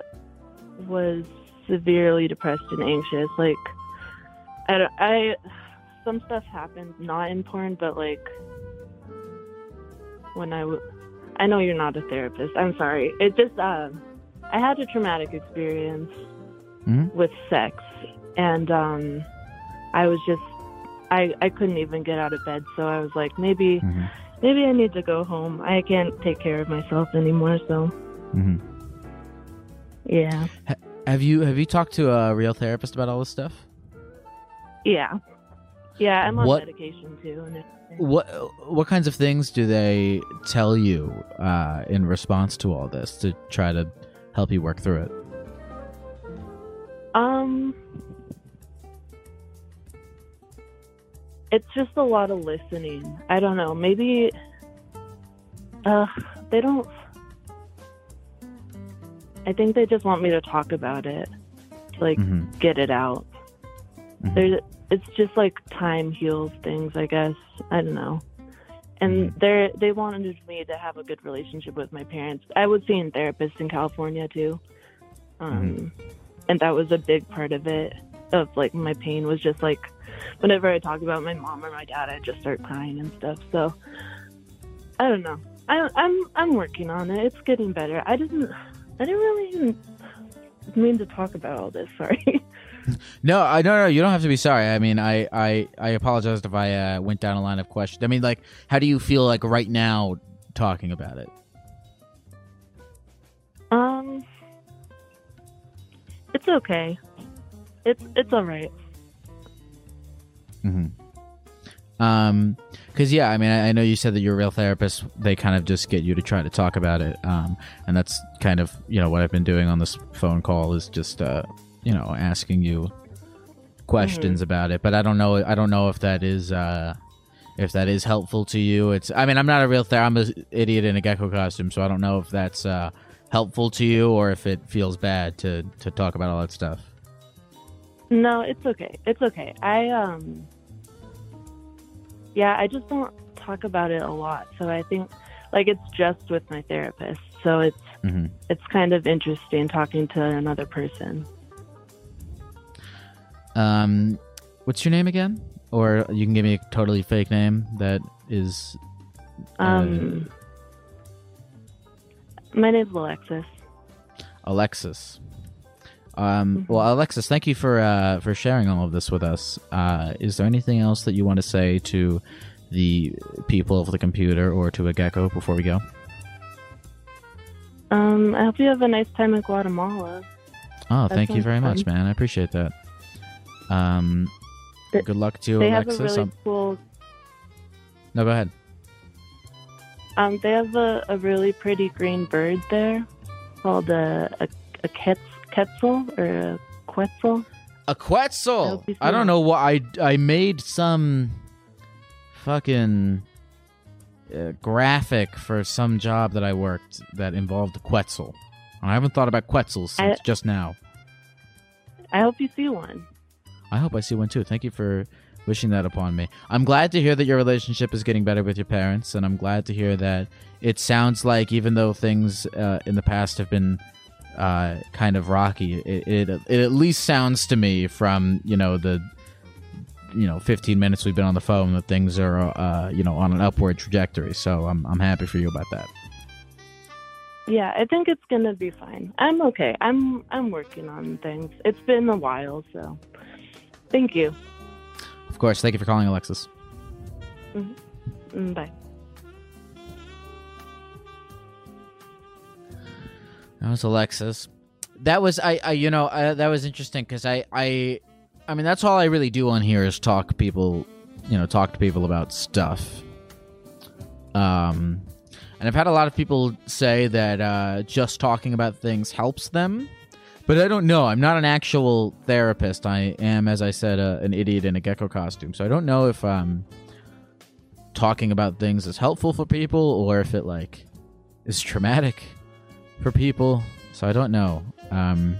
was severely depressed and anxious. Like, I, don't- I some stuff happened not in porn, but like when I, w- I know you're not a therapist. I'm sorry. It just, um, I had a traumatic experience Mhm. with sex, and um, I was just, I, I couldn't even get out of bed. So I was like, maybe Mhm. maybe I need to go home. I can't take care of myself anymore, so hmm yeah. Have you have you talked to a real therapist about all this stuff? Yeah. Yeah, I'm on What- medication too. What what kinds of things do they tell you uh, in response to all this to try to help you work through it? Um It's just a lot of listening. I don't know. Maybe uh they don't I think they just want me to talk about it. To like hmm get it out. Mhm. There's it's just like time heals things, I guess. I don't know. And Mhm. they're they wanted me to have a good relationship with my parents. I was seeing therapists in California too. Um and that was a big part of it of like my pain was just like whenever I talk about my mom or my dad I just start crying and stuff. So I don't know. I I'm I'm working on it. It's getting better. I didn't I didn't really mean to talk about all this, sorry. No, I no no. You don't have to be sorry. I mean, I I I apologize if I uh, went down a line of questions. I mean, like, how do you feel like right now talking about it? Um, it's okay. It's it's all right. Mm-hmm. Um, because yeah, I mean, I, I know you said that your real therapist. They kind of just get you to try to talk about it. Um, and that's kind of you know what I've been doing on this phone call is just uh, you know, asking you questions about it. But I don't know. I don't know if that is uh, if that is helpful to you. It's. I mean, I'm not a real ther. I'm an idiot in a gecko costume, so I don't know if that's uh helpful to you or if it feels bad to to talk about all that stuff. No, it's okay. It's okay. I um, yeah, I just don't talk about it a lot. So I think like it's just with my therapist. So it's hmm it's kind of interesting talking to another person. Um, what's your name again? Or you can give me a totally fake name that is. Um, my name's Alexis. Alexis. Um, well, Alexis, thank you for uh, for sharing all of this with us. Uh, is there anything else that you want to say to the people of the computer or to a gecko before we go? Um, I hope you have a nice time in Guatemala. Oh, thank you very much, man. I appreciate that. Um, good luck to you, They have Alexis. a really Um, cool no, go ahead. Um, they have a, a really pretty green bird there called a a, a quetz, quetzal or a quetzal. A Quetzal. I don't know what I I made some fucking uh, graphic for some job that I worked that involved a Quetzal. I haven't thought about Quetzals since I- just now. I hope you see one. I hope I see one too. Thank you for wishing that upon me. I'm glad to hear that your relationship is getting better with your parents, and I'm glad to hear that it sounds like even though things uh, in the past have been uh, kind of rocky, it, it it at least sounds to me from you know the you know 15 minutes we've been on the phone that things are uh, you know on an upward trajectory. So I'm I'm happy for you about that. Yeah, I think it's gonna be fine. I'm okay. I'm I'm working on things. It's been a while, so thank you. Of course, thank you for calling, Alexis. Mm, Bye. That was Alexis. That was I. I you know I, that was interesting because I I I mean that's all I really do on here is talk people, you know, talk to people about stuff. Um, and I've had a lot of people say that uh, just talking about things helps them, but I don't know. I'm not an actual therapist. I am, as I said, uh, an idiot in a gecko costume. So I don't know if um talking about things is helpful for people or if it like is traumatic for people. So I don't know. Um,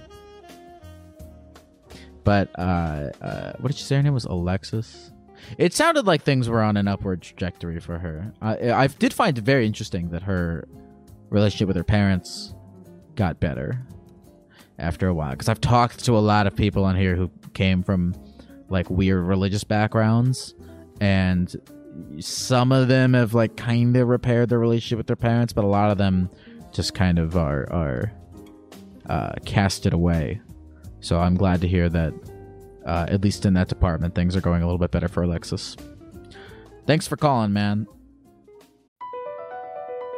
but uh, uh, what did you say her name was? Alexis. It sounded like things were on an upward trajectory for her. I, I did find it very interesting that her relationship with her parents got better after a while. Because I've talked to a lot of people on here who came from like weird religious backgrounds, and some of them have like kind of repaired their relationship with their parents, but a lot of them just kind of are are uh, casted away. So I'm glad to hear that, uh, at least in that department, things are going a little bit better for Alexis. Thanks for calling, man.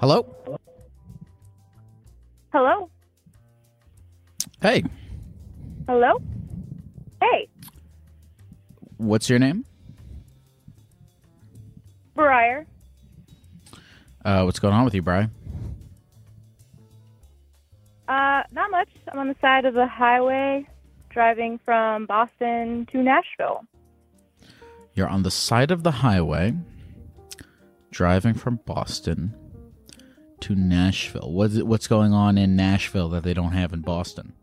Hello? Hello? Hey, Hello? Hey, what's your name? Briar. Uh, what's going on with you, Bri? Uh, not much. I'm on the side of the highway driving from Boston to Nashville. You're on the side of the highway, driving from Boston to Nashville. What's what's going on in Nashville that they don't have in Boston?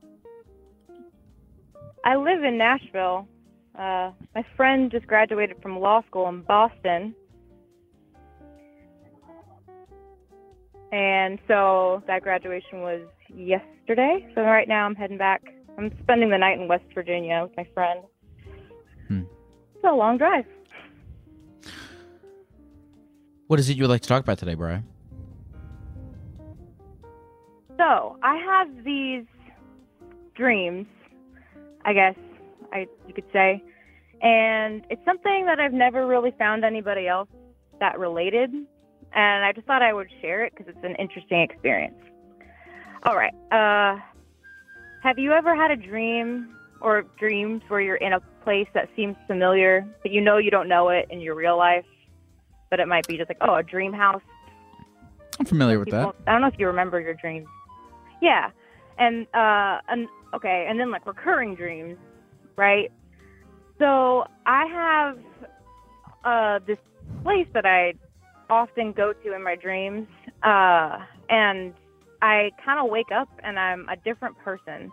I live in Nashville. Uh, my friend just graduated from law school in Boston. And so that graduation was yesterday. So right now I'm heading back. I'm spending the night in West Virginia with my friend. Hmm. It's a long drive. What is it you would like to talk about today, Bri? So I have these dreams, I guess I you could say, and it's something that I've never really found anybody else that related, and I just thought I would share it because it's an interesting experience. All right, uh, have you ever had a dream or dreams where you're in a place that seems familiar, but you know you don't know it in your real life, but it might be just like oh a dream house I'm familiar with that. I don't know if you remember your dreams. Yeah, and uh, and okay, and then like recurring dreams, right? So I have uh this place that I often go to in my dreams, uh, and I kind of wake up and I'm a different person.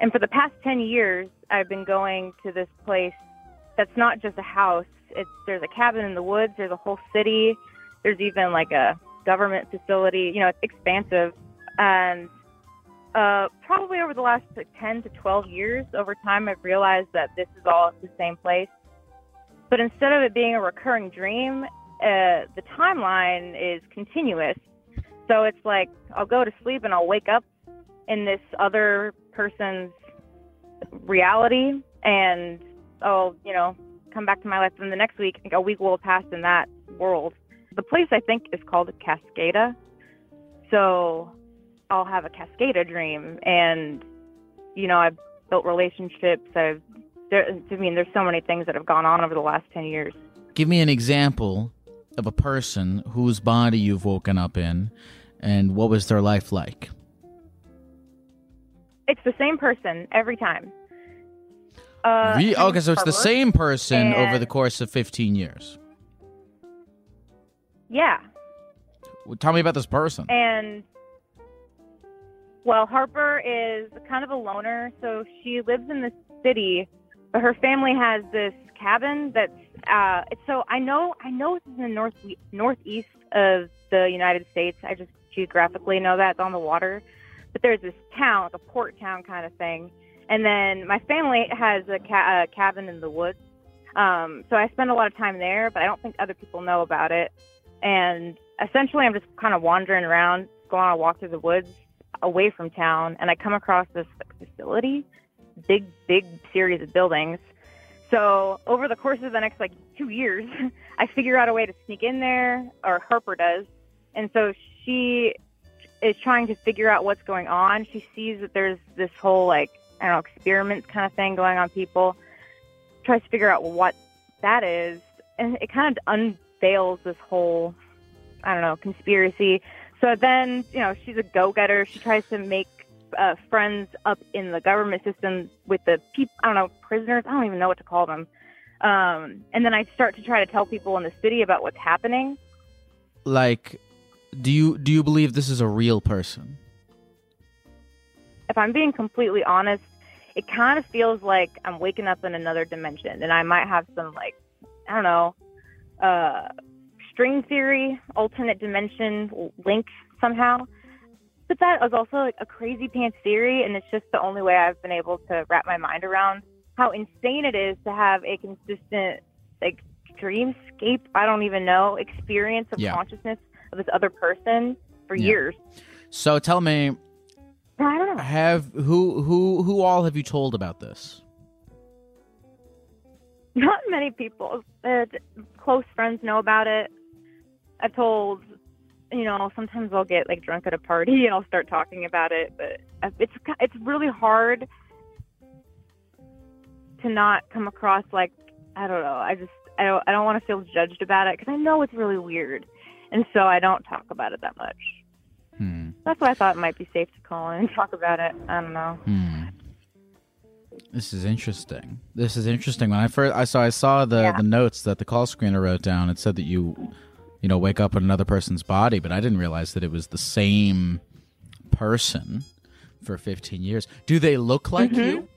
And for the past ten years, I've been going to this place that's not just a house. It's there's a cabin in the woods. There's a whole city. There's even like a government facility. You know, it's expansive, and uh, probably over the last 10 to 12 years, over time, I've realized that this is all the same place. But instead of it being a recurring dream, uh, the timeline is continuous. So it's like I'll go to sleep and I'll wake up in this other person's reality, and I'll, you know, come back to my life. And the next week, a week will have passed in that world. The place I think is called Cascada. So I'll have a Cascada dream, and you know, I've built relationships. I've there, I mean, there's so many things that have gone on over the last ten years. Give me an example of a person whose body you've woken up in, and what was their life like? It's the same person every time. Uh, Re- okay, so it's the same person over the course of 15 years. Yeah, Well, Tell me about this person. and well, Harper is kind of a loner, so she lives in the city, but her family has this cabin that's. Uh, so I know I know it's in the north northeast of the United States. I just geographically know that it's on the water, but there's this town, like a port town kind of thing, and then my family has a, ca- a cabin in the woods. Um, so I spend a lot of time there, but I don't think other people know about it. And essentially, I'm just kind of wandering around, going on a walk through the woods away from town, and I come across this facility, big, big series of buildings. So over the course of the next like two years, I figure out a way to sneak in there, or Harper does, and so she is trying to figure out what's going on. She sees that there's this whole like I don't know experiments kind of thing going on people. Tries to figure out what that is, and it kind of unveils this whole I don't know conspiracy. So then you know she's a go-getter. She tries to make uh, friends up in the government system with the people. I don't know prisoners. I don't even know what to call them. Um, and then I start to try to tell people in the city about what's happening. Like, do you do you believe this is a real person? if I'm being completely honest, it kind of feels like I'm waking up in another dimension and I might have some like I don't know, uh string theory, alternate dimension link somehow. But that was also like a crazy pants theory, and it's just the only way I've been able to wrap my mind around how insane it is to have a consistent like dreamscape. I don't even know experience of Yeah. consciousness of this other person for Yeah. years. So tell me, I don't know. have who who who all have you told about this? Not many people, uh, close friends know about it. I told, you know, sometimes I'll get like drunk at a party and I'll start talking about it, but it's it's really hard to not come across like I don't know. I just I don't I don't want to feel judged about it because I know it's really weird, and so I don't talk about it that much. Hmm. That's why I thought it might be safe to call in and talk about it. I don't know. Hmm. This is interesting. This is interesting. When I first I saw I saw the Yeah. the notes that the call screener wrote down. It said that you, you know, wake up in another person's body, but I didn't realize that it was the same person for 15 years. Do they look like Mhm. you?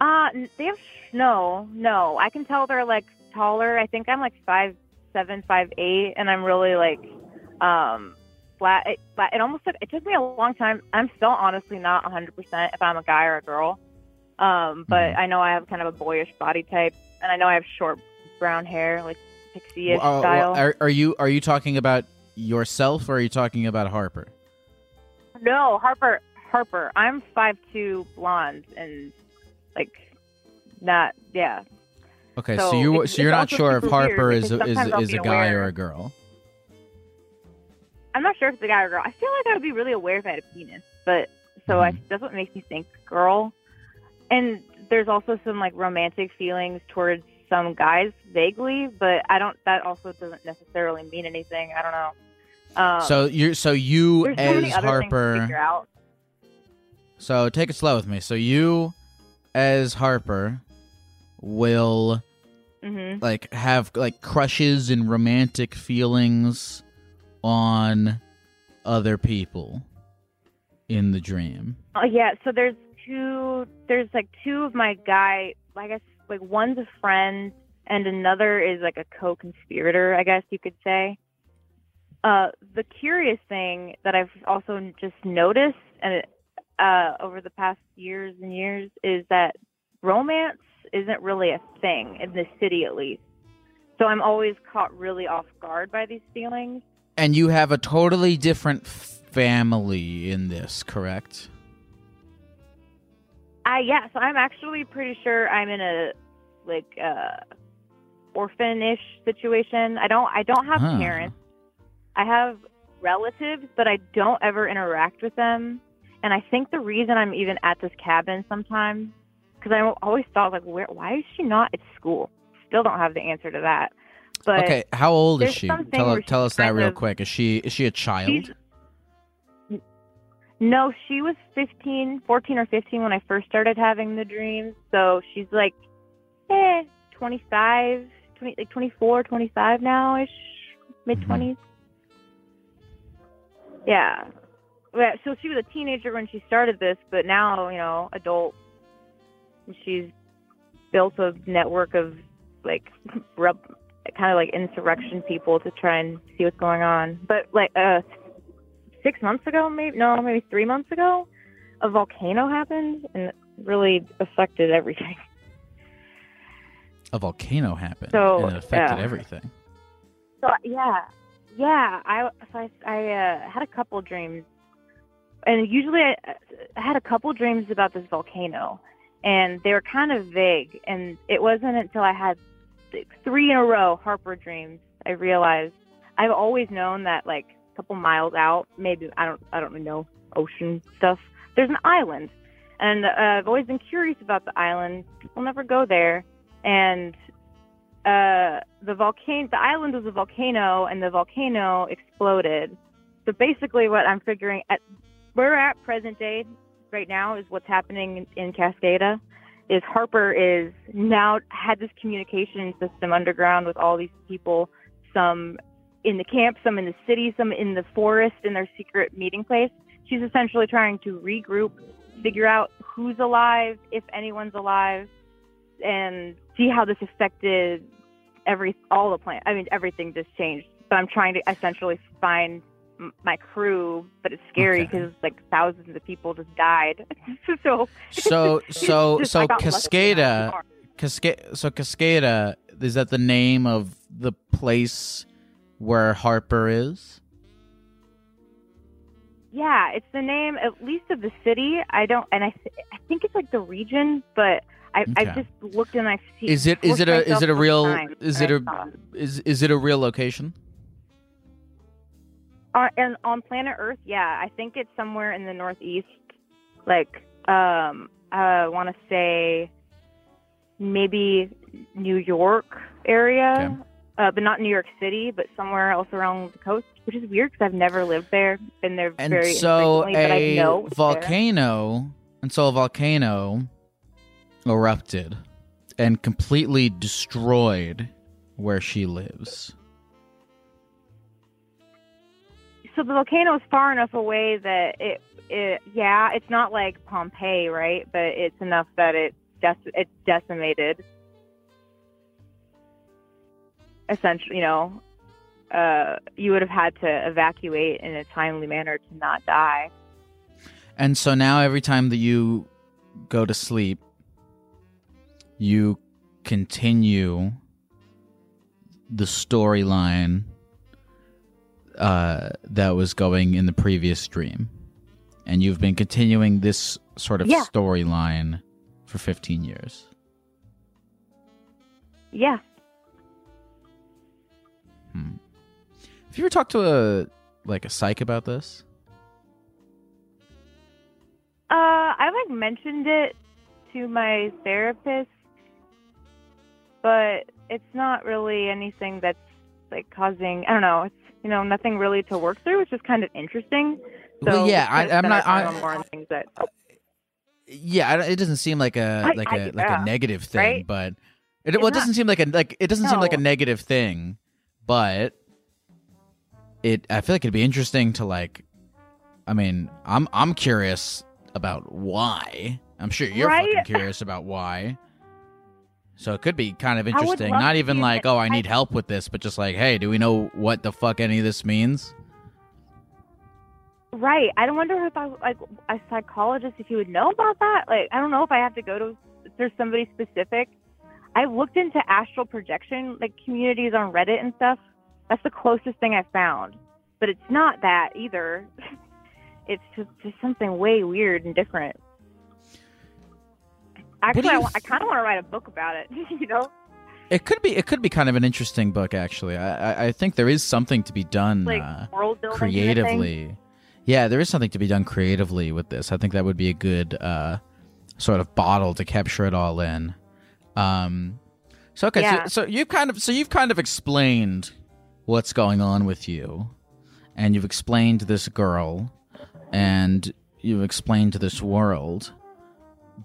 Uh, they have no, no. I can tell they're like taller. I think I'm like five seven, five eight, and I'm really like um flat. It, flat. It almost took it took me a long time. I'm still honestly not 100 percent if I'm a guy or a girl. Um, but Mhm. I know I have kind of a boyish body type, and I know I have short brown hair, like Well, uh, style. are, are you are you talking about yourself or are you talking about Harper? no, Harper, Harper. I'm five two, blonde, and like not yeah. Okay, so, So you so you're not sure if Harper is is is a guy aware. or a girl. I'm not sure if it's a guy or a girl. I feel like I would be really aware if I had a penis, but so I, Mhm. that's what makes me think girl. And there's also some like romantic feelings towards some guys vaguely, but I don't. That also doesn't necessarily mean anything. I don't know. Um, so you so you so as to Harper. So take it slow with me. So you, as Harper, will hmm like have like crushes and romantic feelings on other people in the dream. Oh yeah. So there's two. There's like two of my guy. Like I guess like one's a friend and another is like a co-conspirator. I guess you could say. Uh, the curious thing that I've also just noticed and uh, over the past years and years is that romance isn't really a thing in this city, at least. So I'm always caught really off guard by these feelings. And you have a totally different family in this, correct? Uh, yeah, so I'm actually pretty sure I'm in a like uh orphan-ish situation. I don't I don't have Huh. parents. I have relatives, but I don't ever interact with them. And I think the reason I'm even at this cabin sometimes because I always thought like where why is she not at school? Still don't have the answer to that. But okay, how old is she? Tell, tell us that real of- quick. Is she is she a child? No, she was 15, 14 or 15 when I first started having the dreams. So she's like, eh, 25, 20, like 24, 25 now ish, mid 20s. Yeah. Yeah. So she was a teenager when she started this, but now, you know, adult. She's built a network of like rub, kind of like insurrection people to try and see what's going on. But like, uh, six months ago, maybe no, maybe three months ago, a volcano happened and it really affected everything. a volcano happened So, and it affected yeah. everything. So yeah, yeah. I so I, I uh, had a couple dreams, and usually I, I had a couple dreams about this volcano, and they were kind of vague. And it wasn't until I had three in a row Harper dreams I realized I've always known that like couple miles out, maybe I don't I don't know ocean stuff. There's an island, and uh, I've always been curious about the island. People never go there, and uh, the volcano, the island was a volcano, and the volcano exploded. So basically, what I'm figuring at where we're at present day right now is what's happening in, in Cascada. Is Harper is now had this communication system underground with all these people, some in the camp, some in the city, some in the forest, in their secret meeting place. She's essentially trying to regroup, figure out who's alive, if anyone's alive, and see how this affected every all the plan. I mean, everything just changed. But I'm trying to essentially find my crew, but it's scary Okay. because like thousands of people just died. so So so just- so Cascada. Cascada. So Cascada is that the name of the place where Harper is? Yeah, it's the name at least of the city. I don't, and I, th- I think it's like the region, but I, I Okay. just looked and I see. Is it is it a is it a real is it I a saw is is it a real location? On, and on planet Earth, yeah, I think it's somewhere in the northeast. Like, um, I want to say maybe New York area, Okay. Uh, but not New York City, but somewhere else around the coast, which is weird because I've never lived there, been there And very so infrequently, but I a know there. volcano and so a volcano erupted and completely destroyed where she lives. So the volcano is far enough away that it, it, yeah, it's not like Pompeii, right? But it's enough that it dec- it's decimated. Essentially, you know, uh, you would have had to evacuate in a timely manner to not die. And so now every time that you go to sleep, you continue the storyline uh, that was going in the previous dream. And you've been continuing this sort of Yeah. storyline for 15 years. Yeah. Hmm. Have you ever talked to a like a psych about this? Uh, I like mentioned it to my therapist, but it's not really anything that's like causing. I don't know. It's you know nothing really to work through, which is kind of interesting. So Well, yeah, I, I'm not- I- more on things that Yeah, it doesn't seem like a like I- a like yeah, a negative thing, right? but it well, it doesn't seem like a like it doesn't seem like a negative thing, but it I feel like it'd be interesting to like. I mean, I'm I'm curious about why. I'm sure you're Right? fucking curious about why. So it could be kind of interesting. Not even like, oh, I I- need help with this, but just like, hey, do we know what the fuck any of this means? Right. I don't wonder if I like a psychologist if you would know about that. Like I don't know if I have to go to if there's somebody specific. I looked into astral projection like communities on Reddit and stuff. That's the closest thing I found. But it's not that either. it's just, just something way weird and different. Actually, I, you wa- kind of want to write a book about it. you know? It could be. It could be kind of an interesting book, actually. I, I, I think there is something to be done Like uh, world kind of creatively. Yeah, there is something to be done creatively with this. I think that would be a good uh, sort of bottle to capture it all in. Um, so okay, Yeah. so, so you've kind of so you've kind of explained what's going on with you, and you've explained this girl, and you've explained to this world,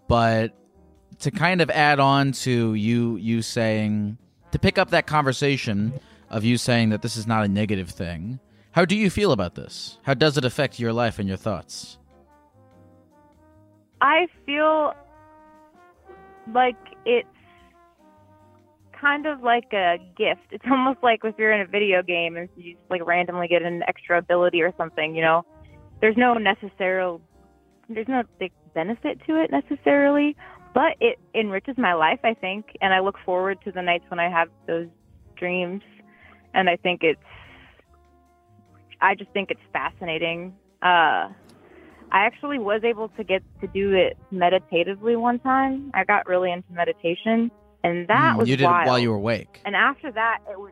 but to kind of add on to you you saying to pick up that conversation of you saying that this is not a negative thing how do you feel about this how does it affect your life and your thoughts I feel like it's kind of like a gift. It's almost like if you're in a video game and you just like randomly get an extra ability or something, you know. There's no necessary there's no big benefit to it necessarily, but it enriches my life, I think, and I look forward to the nights when I have those dreams and I think it's I just think it's fascinating. Uh I actually was able to get to do it meditatively one time. I got really into meditation, and that Mm, was you did wild. it while you were awake And after that, it was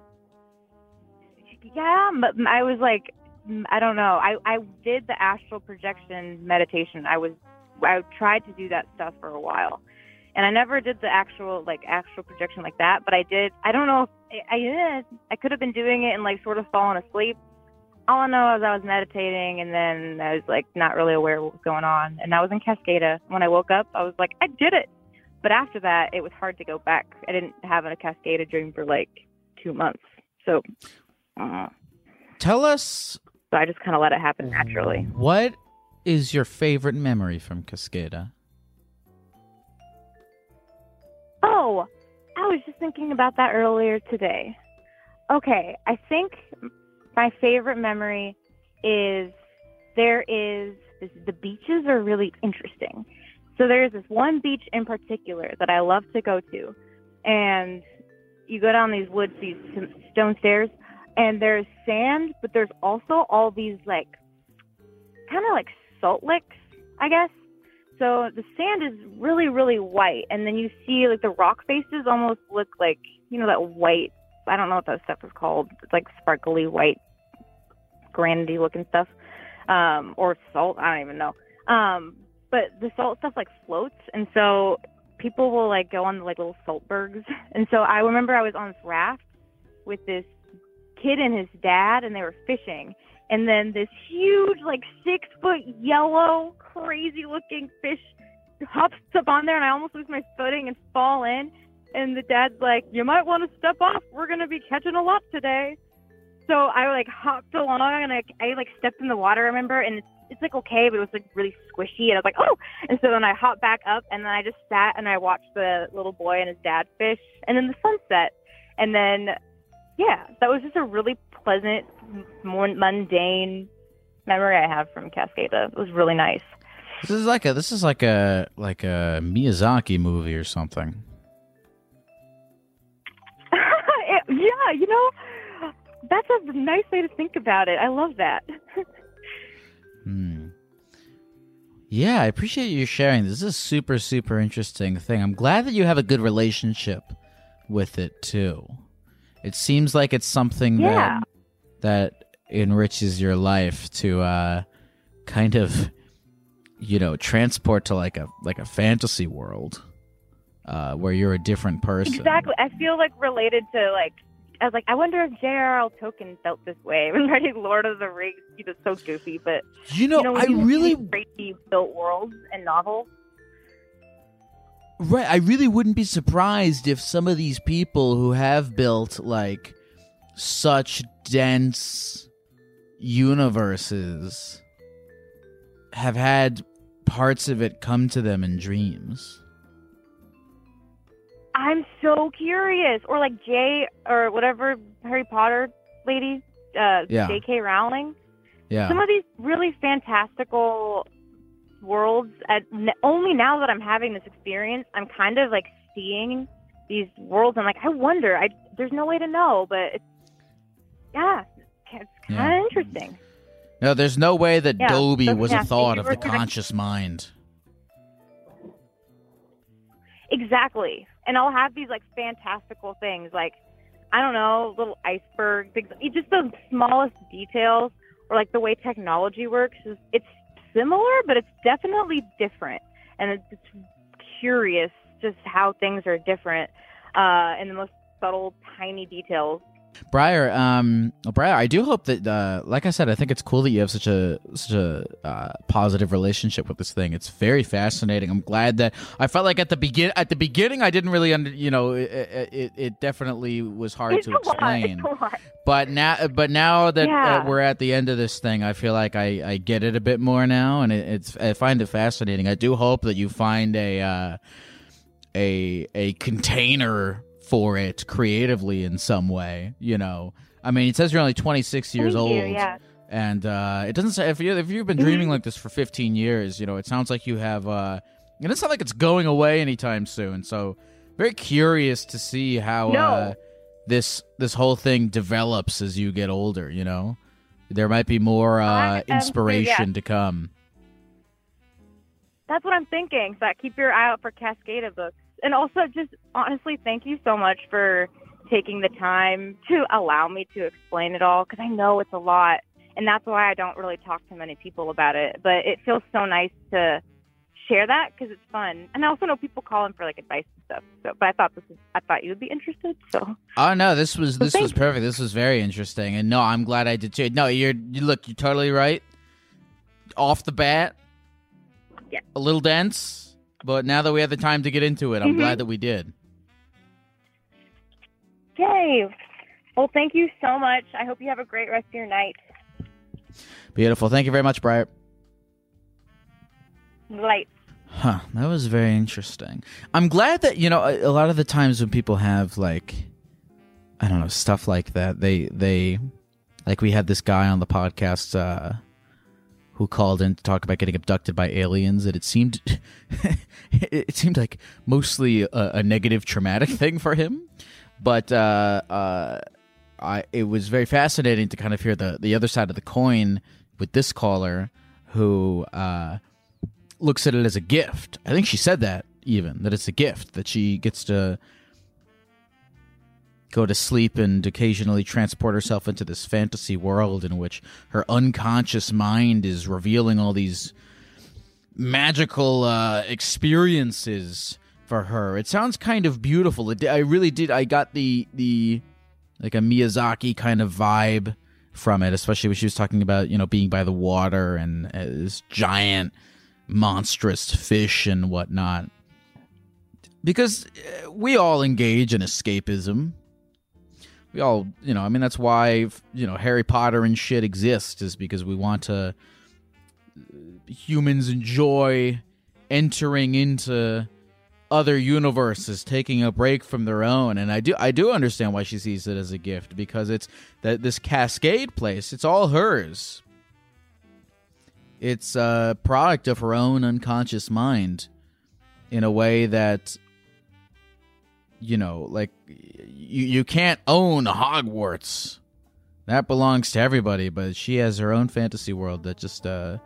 yeah, but I was like, I don't know. I I did the astral projection meditation. I was I tried to do that stuff for a while, and I never did the actual like astral projection like that. But I did. I don't know. If, I I, I could have been doing it and like sort of fallen asleep. All I know is I was meditating, and then I was like not really aware of what was going on. And I was in Cascada. When I woke up, I was like, I did it. But after that, it was hard to go back. I didn't have a Cascada dream for like two months, so uh, tell us so I just kind of let it happen naturally. what is your favorite memory from cascada Oh, I was just thinking about that earlier today. Okay, I think my favorite memory is there is this, the beaches are really interesting. So there's this one beach in particular that I love to go to, and you go down these woods, these stone stairs, and there's sand, but there's also all these like kind of like salt licks, I guess. So the sand is really, really white, and then you see like the rock faces almost look like you know that white. I don't know what that stuff is called. It's like sparkly white, granity looking stuff, um, or salt. I don't even know. Um, but the salt stuff like floats, and so people will like go on like little saltbergs. And so I remember I was on this raft with this kid and his dad, and they were fishing. And then this huge, like six foot yellow, crazy looking fish hops up on there, and I almost lose my footing and fall in. And the dad's like, "You might want to step off. We're gonna be catching a lot today." So I like hopped along, and I, I like stepped in the water. I remember, and it's, like okay, but it was like really squishy, and I was like, "Oh!" And so then I hopped back up, and then I just sat and I watched the little boy and his dad fish, and then the sunset, and then yeah, that was just a really pleasant, more mundane memory I have from Cascada. It was really nice. This is like a this is like a like a Miyazaki movie or something. it, yeah, you know, that's a nice way to think about it. I love that. hmm. Yeah, I appreciate you sharing. This is a super super interesting thing. I'm glad that you have a good relationship with it too. It seems like it's something yeah. that that enriches your life to uh, kind of you know transport to like a like a fantasy world uh, where you're a different person. Exactly. I feel like related to like I was like, I wonder if J.R.R. Tolkien felt this way when writing Lord of the Rings. He was so goofy, but you know, you know I really crazy built worlds and novels. Right. I really wouldn't be surprised if some of these people who have built like such dense universes have had parts of it come to them in dreams. I'm so curious. Or like Jay or whatever Harry Potter lady, uh, Yeah. J.K. Rowling. Yeah. Some of these really fantastical worlds. At, only now that I'm having this experience, I'm kind of like seeing these worlds. and like, I wonder. I there's no way to know, but it's yeah, it's kind of interesting. No, there's no way that Yeah, Dobie so was a yeah, thought of the conscious mind. Exactly. And I'll have these like fantastical things, like I don't know, little iceberg things. Just the smallest details, or like the way technology works. Is, it's similar, but it's definitely different, and it's, it's curious just how things are different uh, in the most subtle, tiny details. Briar, um, Briar, I do hope that, uh, like I said, I think it's cool that you have such a such a uh, positive relationship with this thing. It's very fascinating. I'm glad that I felt like at the begin at the beginning I didn't really under, you know, it it, it definitely was hard It's to explain. It's a lot. But now, but now that Yeah. uh, we're at the end of this thing, I feel like I, I get it a bit more now, and it, it's I find it fascinating. I do hope that you find a uh, a a container for it creatively in some way. You know, I mean, it says you're only 26 years Thank old, you, yeah. and uh, it doesn't say if you if you've been dreaming like this for 15 years. You know, it sounds like you have. Uh, it doesn't sound like it's going away anytime soon. So, very curious to see how. No. Uh, this this whole thing develops as you get older you know there might be more uh inspiration yes. to come That's what I'm thinking. So keep your eye out for Cascada books. And also, just honestly, thank you so much for taking the time to allow me to explain it all because I know it's a lot. And that's why I don't really talk to many people about it. But it feels so nice to share that because it's fun. And I also know people call in for like advice and stuff. So, but I thought this is, I thought you would be interested. So oh no this was this was perfect this was very interesting and no i'm glad i did too no you're you look you're totally right off the bat Yeah. a little dense but now that we have the time to get into it i'm Mhm. glad that we did yay! Well, thank you so much. I hope you have a great rest of your night. beautiful thank you very much briar Light. Huh, that was very interesting. I'm glad that, you know, a, a lot of the times when people have like I don't know, stuff like that, they they like we had this guy on the podcast uh who called in to talk about getting abducted by aliens and it seemed it seemed like mostly a, a, negative traumatic thing for him. But uh, uh, I, it was very fascinating to kind of hear the, the other side of the coin with this caller who uh, looks at it as a gift. I think she said that even that it's a gift that she gets to go to sleep and occasionally transport herself into this fantasy world in which her unconscious mind is revealing all these magical uh, experiences for her. It sounds kind of beautiful. It, I really did. I got the the like a Miyazaki kind of vibe from it, especially when she was talking about you know being by the water and uh, this giant monstrous fish and whatnot. Because uh, we all engage in escapism we all you know i mean that's why you know harry potter and shit exists is because we want to humans enjoy entering into other universes taking a break from their own. And i do i do understand why she sees it as a gift because it's that this cascade place it's all hers. It's a product of her own unconscious mind in a way that you know like you you can't own Hogwarts. That belongs to everybody, but she has her own fantasy world that just uh,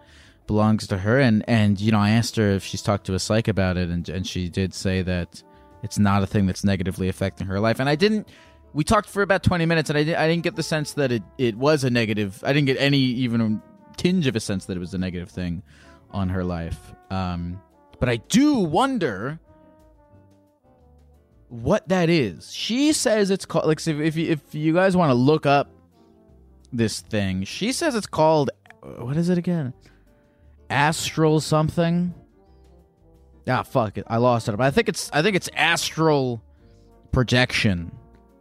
belongs to her. And and you know, I asked her if she's talked to a psych about it, and and she did say that it's not a thing that's negatively affecting her life. And I didn't. We talked for about twenty minutes, and I, I didn't get the sense that it it was a negative. I didn't get any even tinge of a sense that it was a negative thing on her life. Um, but I do wonder what that is. She says it's called like if if you, if you guys want to look up this thing, she says it's called what is it again? Astral something. Ah, fuck it. I lost it. But I think it's I think it's astral projection,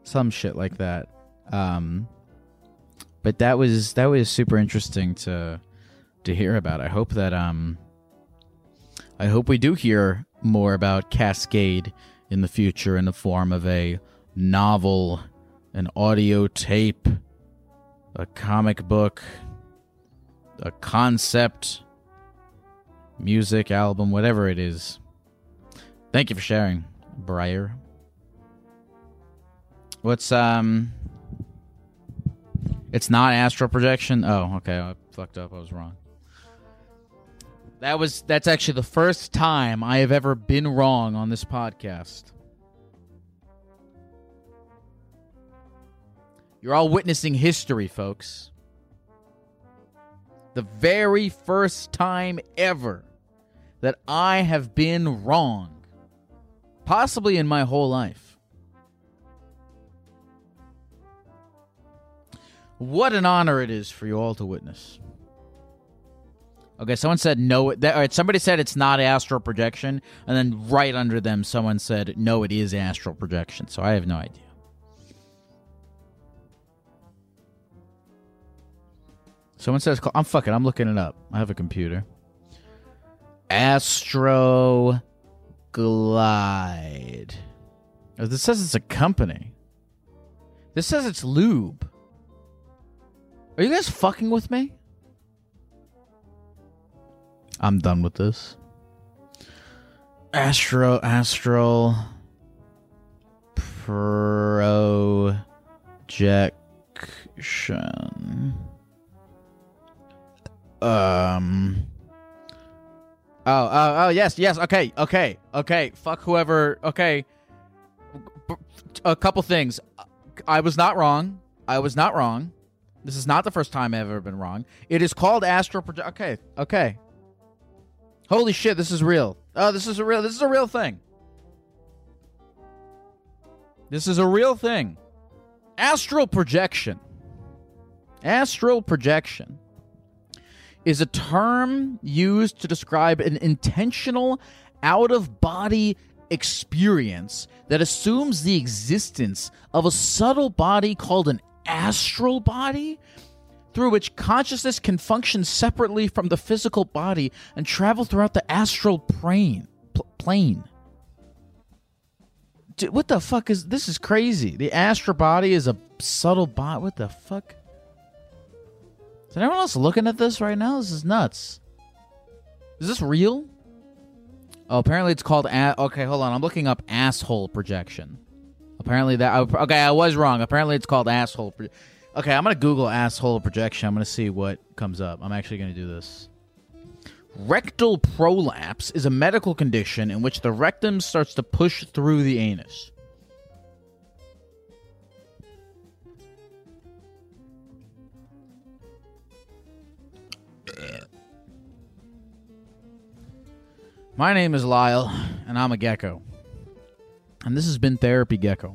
some shit like that. Um, but that was that was super interesting to to hear about. I hope that um, I hope we do hear more about Cascade in the future in the form of a novel, an audio tape, a comic book, a concept, music album, whatever it is. Thank you for sharing, Briar. What's um It's not astral projection? Oh, okay. I fucked up. I was wrong. That was that's actually the first time I have ever been wrong on this podcast. You're all witnessing history, folks. The very first time ever that I have been wrong, possibly in my whole life. What an honor it is for you all to witness. Okay, someone said no. That, all right, somebody said it's not astral projection, and then right under them, someone said no, it is astral projection. So I have no idea. Someone says I'm fucking. I'm looking it up. I have a computer. Astro Glide. Oh, this says it's a company. This says it's lube. Are you guys fucking with me? I'm done with this. Astro Astral Projection. Um. Oh, oh, oh, yes, yes. Okay, okay, okay. Fuck whoever. Okay. A couple things. I was not wrong. I was not wrong. This is not the first time I've ever been wrong. It is called astral project. Okay, okay. Holy shit, this is real. Oh, this is a real this is a real thing. This is a real thing. Astral projection. Astral projection is a term used to describe an intentional out of body experience that assumes the existence of a subtle body called an astral body through which consciousness can function separately from the physical body and travel throughout the astral plane. Pl- plane. Dude, what the fuck is this? Is crazy. The astral body is a subtle bot. What the fuck? Is anyone else looking at this right now? This is nuts. Is this real? Oh, apparently it's called. Okay, hold on. I'm looking up asshole projection. Apparently that. Oh, okay, I was wrong. Apparently it's called asshole. Okay, I'm gonna Google asshole projection. I'm gonna see what comes up. I'm actually gonna do this. Rectal prolapse is a medical condition in which the rectum starts to push through the anus. My name is Lyle, and I'm a gecko. And this has been Therapy Gecko.